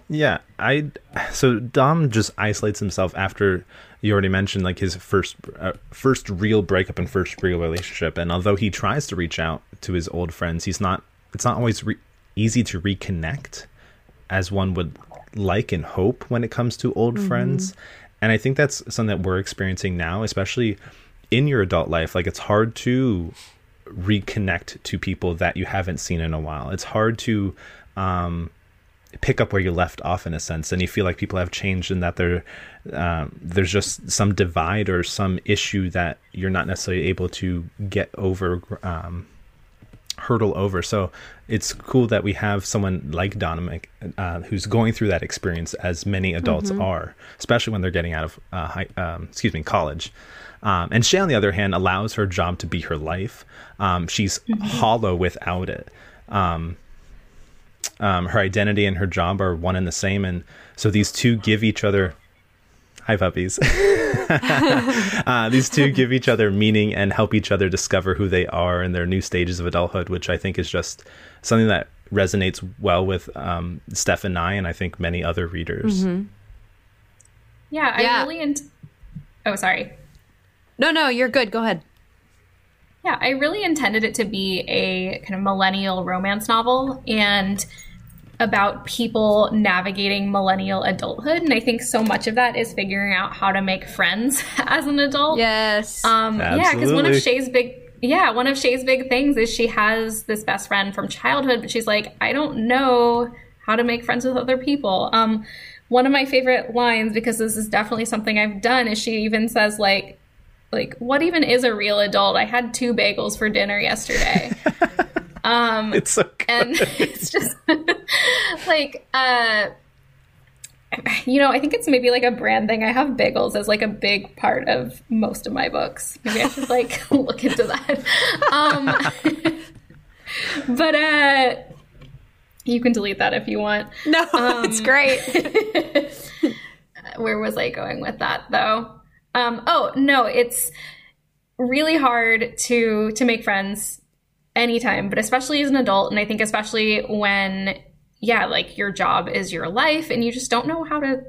Yeah, I so Dom just isolates himself after you already mentioned like his first uh, first real breakup and first real relationship, and although he tries to reach out to his old friends, he's not. It's not always re- easy to reconnect as one would like and hope when it comes to old friends. And I think that's something that we're experiencing now, especially in your adult life. Like it's hard to reconnect to people that you haven't seen in a while. It's hard to um, pick up where you left off in a sense, and you feel like people have changed and that there um, there's just some divide or some issue that you're not necessarily able to get over. Um, hurdle over so it's cool that we have someone like Dominic uh, who's going through that experience as many adults are especially when they're getting out of uh, high, um, excuse me college um, and Shay, on the other hand, allows her job to be her life. Um, she's hollow without it. Um, um, her identity and her job are one and the same, and so these two give each other. Hi, puppies. uh, these two give each other meaning and help each other discover who they are in their new stages of adulthood, which I think is just something that resonates well with um, Steph and I, and I think many other readers.
Yeah, I really. Int- oh, sorry.
No, no, you're good. Go ahead.
Yeah, I really intended it to be a kind of millennial romance novel and about people navigating millennial adulthood. And I think so much of that is figuring out how to make friends as an adult.
Yes.
Um, yeah, because one of Shay's big yeah, one of Shay's big things is she has this best friend from childhood, but she's like, I don't know how to make friends with other people. Um, one of my favorite lines, because this is definitely something I've done, is she even says like, like what even is a real adult? I had two bagels for dinner yesterday.
It's so good.
and it's just like uh you know i think it's maybe like a brand thing i have bagels as like a big part of most of my books maybe i should like look into that um but uh you can delete that if you want
no, it's great.
where was I going with that though? Um, oh no, it's really hard to to make friends anytime, but especially as an adult, and I think especially when yeah, like your job is your life, and you just don't know how to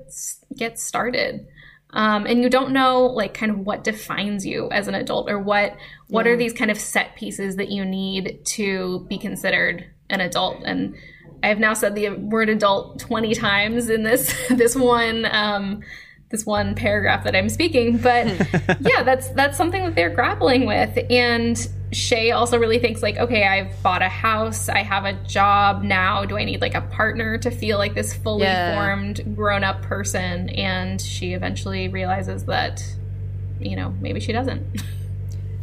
get started. Um, and you don't know like kind of what defines you as an adult or what what are these kind of set pieces that you need to be considered an adult. And i've now said the word adult 20 times in this this one um, this one paragraph that i'm speaking but yeah that's that's something that they're grappling with. And shay also really thinks like okay i've bought a house i have a job now. Do i need like a partner to feel like this fully
Yeah.
formed grown up person? And she eventually realizes that you know maybe she doesn't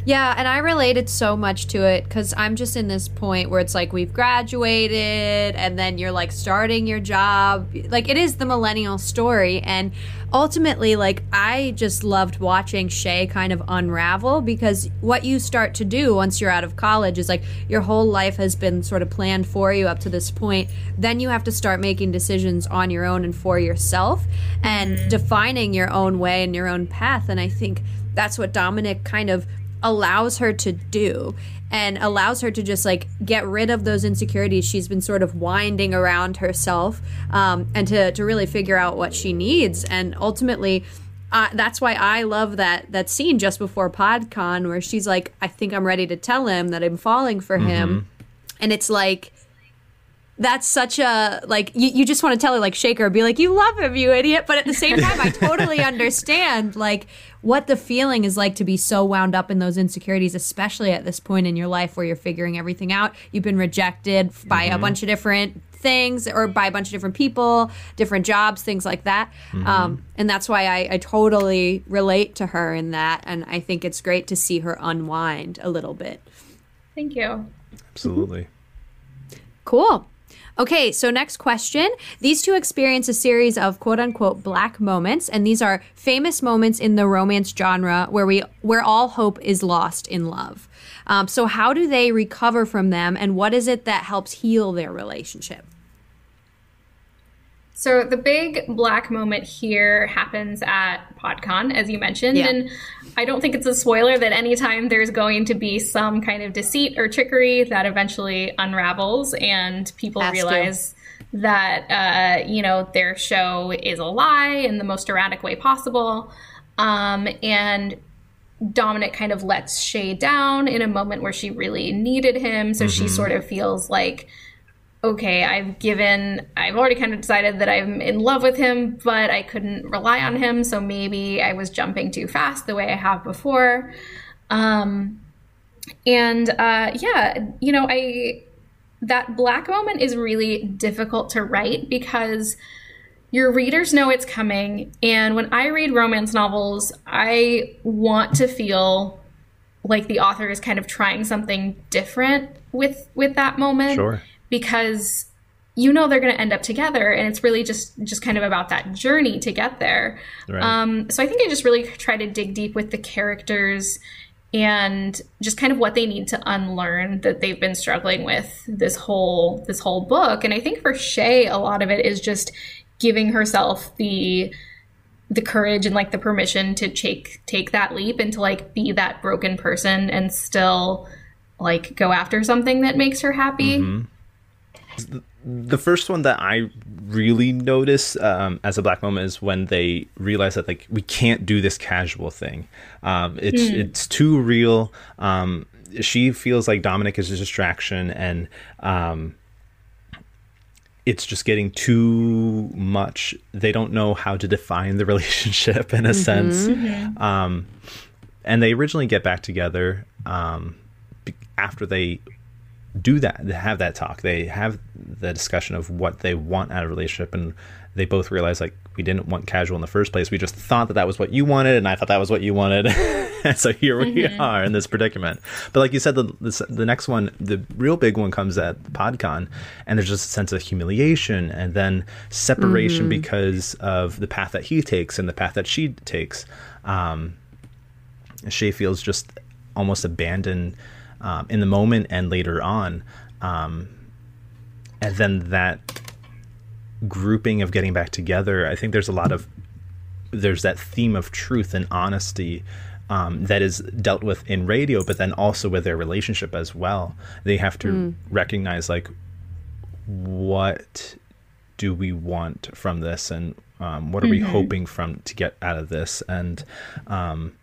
Yeah, and I related so much to it because I'm just in this point where it's like we've graduated and then you're like starting your job. Like it is the millennial story. And ultimately, like I just loved watching Shay kind of unravel because what you start to do once you're out of college is like your whole life has been sort of planned for you up to this point. Then you have to start making decisions on your own and for yourself and mm-hmm. defining your own way and your own path. And I think that's what Dominic kind of allows her to do and allows her to just like get rid of those insecurities she's been sort of winding around herself um, and to, to really figure out what she needs. And ultimately uh, that's why I love that that scene just before PodCon where she's like, "I think I'm ready to tell him that I'm falling for him," and it's like, that's such a like you, you just want to tell her like shake her be like you love him you idiot. But at the same time i totally understand like what the feeling is like to be so wound up in those insecurities especially at this point in your life where you're figuring everything out. You've been rejected by a bunch of different things or by a bunch of different people different jobs things like that. Um, and that's why I, I totally relate to her in that and i think it's great to see her unwind a little bit.
Thank you.
Absolutely.
Cool. Okay, so next question. These two experience a series of quote unquote black moments, and these are famous moments in the romance genre where we where all hope is lost in love. Um, so how do they recover from them, and what is it that helps heal their relationship?
So the big black moment here happens at PodCon, as you mentioned,
Yeah.
and I don't think it's a spoiler that anytime there's going to be some kind of deceit or trickery that eventually unravels, and people
Has to.
realize that uh, you know their show is a lie in the most erratic way possible, um, and Dominic kind of lets Shay down in a moment where she really needed him, so she sort of feels like okay, I've given, I've already kind of decided that I'm in love with him, but I couldn't rely on him, so maybe I was jumping too fast the way I have before. Um, and uh, yeah, you know, I that black moment is really difficult to write because your readers know it's coming. And when I read romance novels, I want to feel like the author is kind of trying something different with with that moment.
Sure.
Because you know they're going to end up together and it's really just just kind of about that journey to get there.
Right.
um, so i think i just really try to dig deep with the characters and just kind of what they need to unlearn that they've been struggling with this whole this whole book. And i think for shay a lot of it is just giving herself the the courage and like the permission to take take that leap and to like be that broken person and still like go after something that makes her happy
the first one that I really notice um, as a black moment is when they realize that like we can't do this casual thing. Um, it's it's too real. Um, she feels like Dominic is a distraction, and um, it's just getting too much. They don't know how to define the relationship in a sense. Um, and they originally get back together um, after they do that have that talk. They have the discussion of what they want out of a relationship and they both realize like we didn't want casual in the first place. We just thought that that was what you wanted and i thought that was what you wanted. And so here we are in this predicament. But like you said the, the, the next one the real big one comes at podcon and there's just a sense of humiliation and then separation because of the path that he takes and the path that she takes. Um, Shay feels just almost abandoned um, in the moment and later on. Um, and then that grouping of getting back together, I think there's a lot of there's that theme of truth and honesty um, that is dealt with in radio, but then also with their relationship as well. They have to recognize like what do we want from this and um, what are we hoping from to get out of this and um,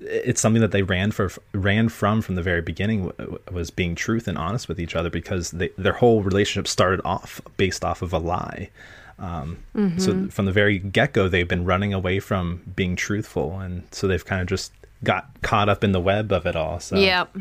it's something that they ran for ran from from the very beginning was being truth and honest with each other because they, their whole relationship started off based off of a lie um, so from the very get-go they've been running away from being truthful and so they've kind of just got caught up in the web of it all so
Yep.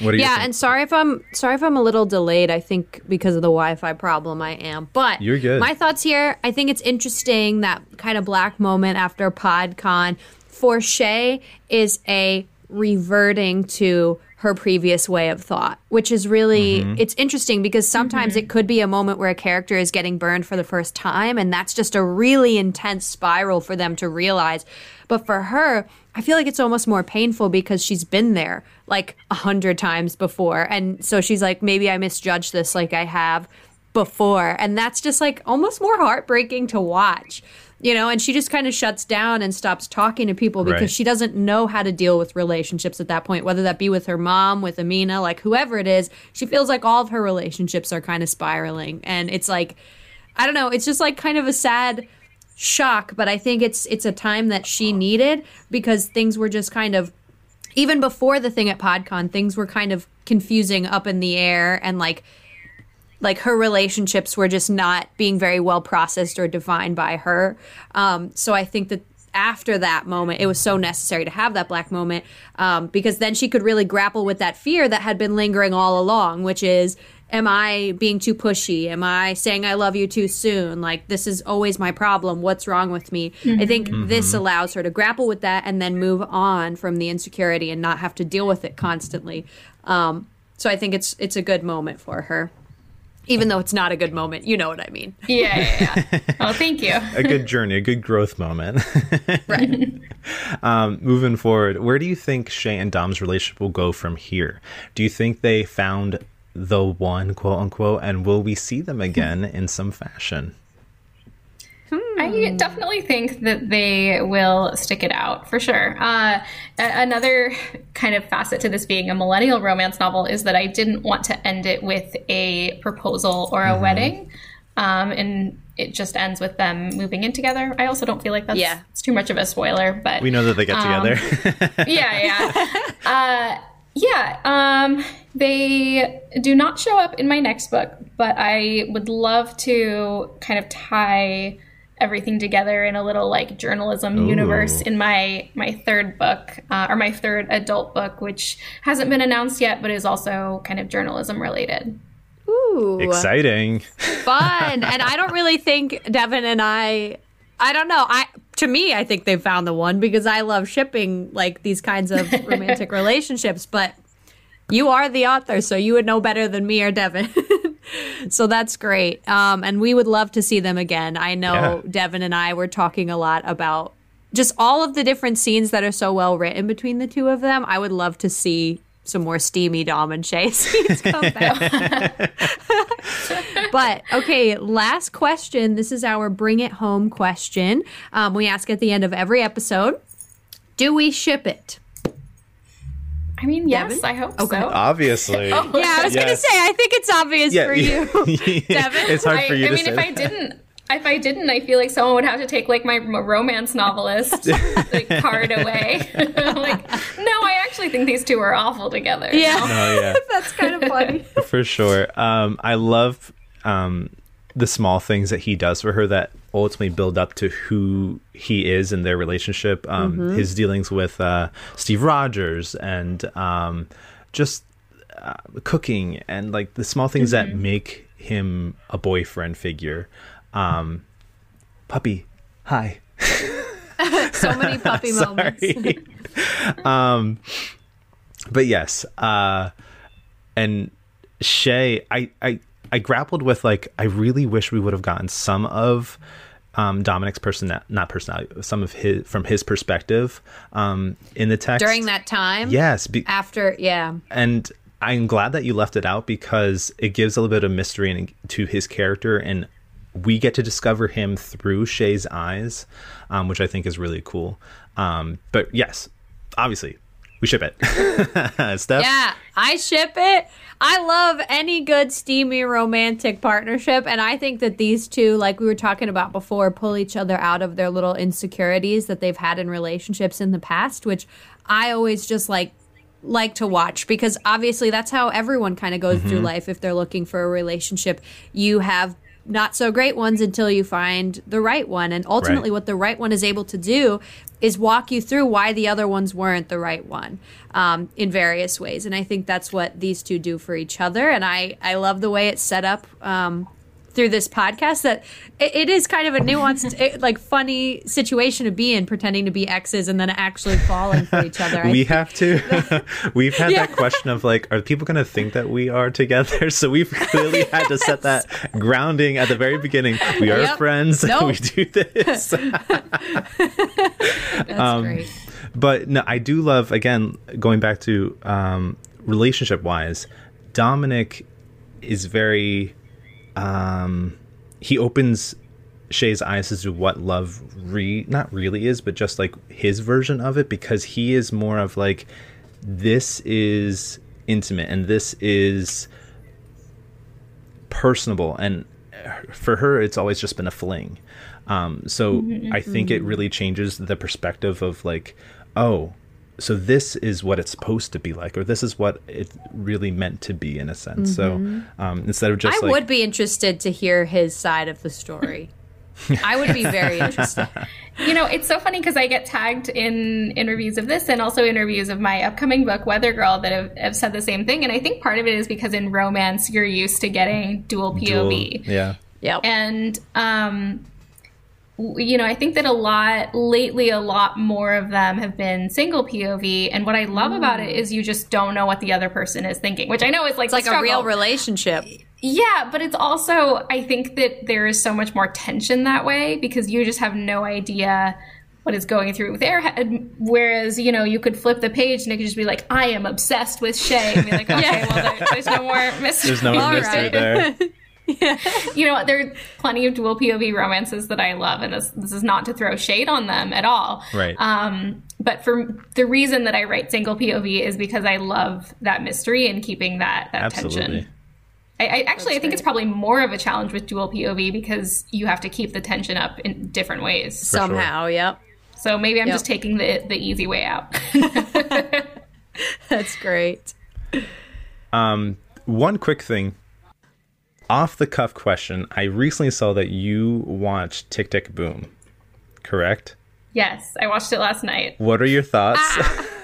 what do
Yeah,
think?
and sorry if I'm sorry if I'm a little delayed. I think because of the Wi-Fi problem, I am. But
You're good.
My thoughts here. I think it's interesting that kind of black moment after PodCon for Shay is a reverting to her previous way of thought, which is really mm-hmm. it's interesting because sometimes mm-hmm. it could be a moment where a character is getting burned for the first time and that's just a really intense spiral for them to realize. But for her, I feel like it's almost more painful because she's been there like a hundred times before. And so she's like, maybe I misjudged this like I have before. And that's just like almost more heartbreaking to watch, you know? And she just kind of shuts down and stops talking to people because
Right.
she doesn't know how to deal with relationships at that point, whether that be with her mom, with Amina, like whoever it is. She feels like all of her relationships are kind of spiraling. And it's like, I don't know, it's just like kind of a sad shock, but I think it's it's a time that she needed because things were just kind of even before the thing at PodCon, things were kind of confusing up in the air and like like her relationships were just not being very well processed or defined by her. Um, so I think that after that moment, it was so necessary to have that black moment um, because then she could really grapple with that fear that had been lingering all along, which is. Am I being too pushy? Am I saying I love you too soon? Like, this is always my problem. What's wrong with me? I think this allows her to grapple with that and then move on from the insecurity and not have to deal with it constantly. Um, so I think it's it's a good moment for her even though it's not a good moment. You know what I mean.
Yeah, yeah, yeah. oh, thank you.
a good journey, a good growth moment.
Right.
um, moving forward, where do you think Shay and Dom's relationship will go from here? Do you think they found the one, quote unquote, and will we see them again in some fashion?
I definitely think that they will stick it out for sure. Uh, a- another kind of facet to this being a millennial romance novel is that I didn't want to end it with a proposal or a wedding. Um, and it just ends with them moving in together. I also don't feel like that's
Yeah.
it's too much of a spoiler, but
We know that they get
Um,
together.
yeah, yeah. uh, yeah. Um, They do not show up in my next book, but I would love to kind of tie everything together in a little like journalism
Ooh.
universe in my my third book uh, or my third adult book, which hasn't been announced yet, but is also kind of journalism related.
Ooh,
Exciting.
fun. and I don't really think Devin and I. I don't know. I to me, I think they found the one because I love shipping like these kinds of romantic relationships. But you are the author, so you would know better than me or Devin. so that's great. Um, and we would love to see them again. I know
Yeah.
Devin and I were talking a lot about just all of the different scenes that are so well written between the two of them. I would love to see some more steamy Dom and Shay scenes come back. but okay, last question. This is our bring it home question. Um, we ask at the end of every episode Do we ship it?
I mean, yes,
Devin?
I hope
Okay.
so.
Obviously.
Yeah, I was going to say, I think it's obvious for you.
Devin. It's hard
I,
for you
I
to
mean,
say.
if I didn't, if I didn't, I feel like someone would have to take like my romance novelist like, card away. like, no, I actually think these two are awful together.
Yeah.
oh yeah.
That's kind of funny.
for sure. Um, I love um, the small things that he does for her that ultimately build up to who he is in their relationship. Um, His dealings with uh, Steve Rogers and um, just uh, cooking and like the small things that make him a boyfriend figure. Um, puppy, hi.
So many puppy moments.
Um, but yes, uh, and Shay, I, I, I grappled with like I really wish we would have gotten some of um, Dominic's person not personality, some of his from his perspective um, in the text
During that time?
Yes, be-
After, yeah.
and I'm glad that you left it out because it gives a little bit of mystery in, to his character, and we get to discover him through Shay's eyes, um, which I think is really cool. Um, but yes, obviously, we ship it. Steph,
Yeah, I ship it. I love any good steamy romantic partnership and I think that these two like we were talking about before pull each other out of their little insecurities that they've had in relationships in the past, which I always just like like to watch because obviously that's how everyone kind of goes through mm-hmm. life if they're looking for a relationship. You have not so great ones until you find the right one and ultimately
Right.
what the right one is able to do is walk you through why the other ones weren't the right one um, in various ways. And i think that's what these two do for each other. And i i love the way it's set up um, through this podcast that it, it is kind of a nuanced it, like funny situation to be in pretending to be exes and then actually falling for each other
we have to. we've had
Yeah.
that question of like, are people going to think that we are together? So we've clearly had to set that grounding at the very beginning. We are
Yep.
friends.
Nope.
we do this.
that's
um,
great
but no, I do love again going back to um, relationship wise. Dominic is very. Um, he opens Shay's eyes as to what love re not really is, but just like his version of it, because he is more of like this is intimate and this is personable. And for her it's always just been a fling. Um, so i think it really changes the perspective of like oh so this is what it's supposed to be like or this is what it really meant to be in a sense. So um, instead of just
i
like
would be interested to hear his side of the story. I would be very interested.
You know, it's so funny because I get tagged in interviews of this and also interviews of my upcoming book, Weather Girl, that have, have said the same thing. And I think part of it is because in romance, you're used to getting dual
dual-
POV.
yeah.
Yep
And, um, you know, I think that a lot, lately, a lot more of them have been single POV. And what I love about it mm. is you just don't know what the other person is thinking, which I know is like,
it's like a real relationship
yeah, but it's also, I think that there is so much more tension that way because you just have no idea what is going through their head. Whereas, you know, you could flip the page and it could just be like, I am obsessed with Shay. And be like, okay, well, there, there's no more mystery.
there's no
All
mystery
right.
there
you know, there are plenty of dual POV romances that I love, and this, this is not to throw shade on them at all.
Right.
Um, but for the reason that I write single POV is because I love that mystery and keeping that, that
absolutely
tension. I, I actually I think it's probably more of a challenge with dual POV because you have to keep the tension up in different ways.
somehow yep
So maybe I'm
Yep.
just taking the the easy way out.
That's great.
Um, one quick thing. Off the cuff question. I recently saw that you watched Tick Tick Boom. Correct?
Yes, I watched it last night.
What are your thoughts?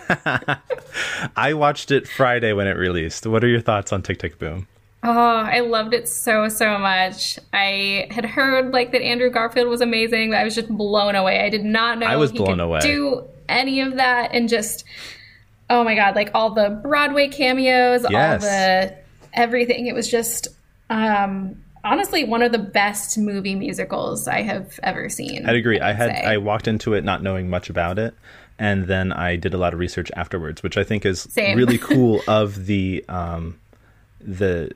Ah. I watched it Friday when it released. What are your thoughts on Tick Tick Boom?
Oh, I loved it so so much. I had heard like that Andrew Garfield was amazing, but I was just blown away. I did not know
I was blown away.
do any of that, and just oh my god, like all the Broadway cameos,
Yes.
all the everything. It was just um, honestly one of the best movie musicals I have ever seen.
I'd agree. I
would
had
say.
I walked into it not knowing much about it, and then I did a lot of research afterwards, which I think is
Same.
really cool of the um, the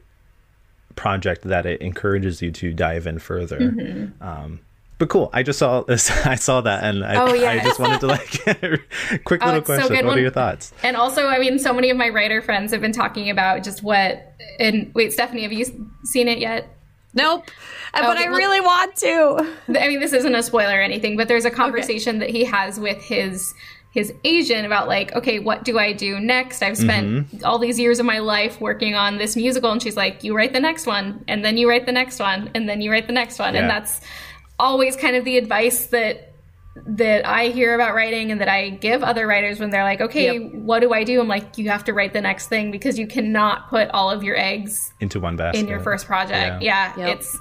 project that it encourages you to dive in further.
Mm-hmm.
Um, but cool. I just saw this. I saw that, and I,
Oh, yeah.
I just wanted to like quick little
it's so
question.
good.
what are your thoughts?
And also, I mean, so many of my writer friends have been talking about just what. And wait, Stephanie, have you seen it yet?
Nope. Uh, but
Okay,
I
well-
really want to.
I mean, this isn't a spoiler or anything, but there's a conversation that he has with his his agent about like, okay, what do I do next? I've spent all these years of my life working on this musical, and she's like, you write the next one, and then you write the next one, and then you write the next one,
Yeah.
and that's always kind of the advice that that I hear about writing and that I give other writers when they're like, okay,
Yep.
what do I do? I'm like, you have to write the next thing because you cannot put all of your eggs
Into one basket.
in your first project.
Yeah.
Yeah,
Yep.
it's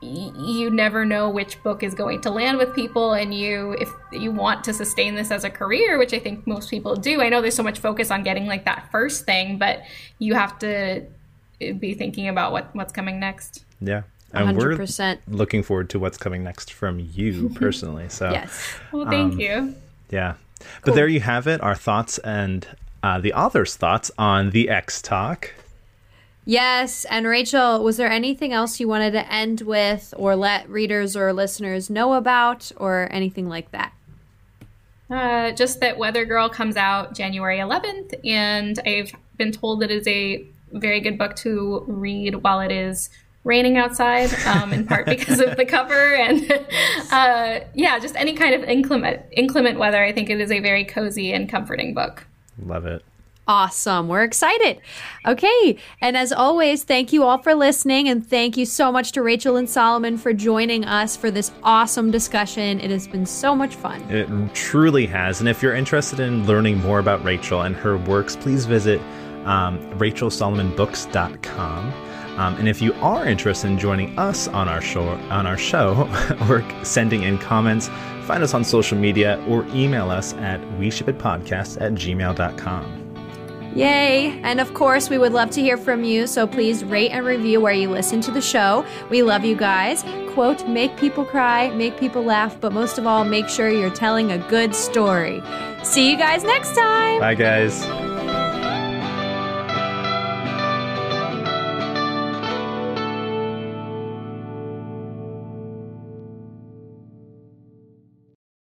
you never know which book is going to land with people and you if you want to sustain this as a career which i think most people do i know there's so much focus on getting like that first thing but you have to be thinking about what what's coming next
Yeah. And we're looking forward to what's coming next from you personally. So
Yes.
well thank
Um,
you
Yeah. But there you have it, our thoughts and uh, the author's thoughts on the Ex Talk.
Yes. And Rachel, was there anything else you wanted to end with or let readers or listeners know about or anything like that?
Uh, just that Weather Girl comes out January 11th, and I've been told that it is a very good book to read while it is raining outside, um, in part because of the cover. And uh, yeah, just any kind of inclement, inclement weather, I think it is a very cozy and comforting book.
Love it.
Awesome. We're excited. Okay. And as always, thank you all for listening. And thank you so much to Rachel Lynn Solomon for joining us for this awesome discussion. It has been so much fun.
It truly has. And if you're interested in learning more about Rachel and her works, please visit um, rachelsolomonbooks.com. Um, and if you are interested in joining us on our show, on our show, or sending in comments, find us on social media or email us at we ship it podcast at gmail.com.
Yay! And of course, we would love to hear from you, so please rate and review where you listen to the show. We love you guys. Quote, make people cry, make people laugh, but most of all, make sure you're telling a good story. See you guys next time!
Bye, guys.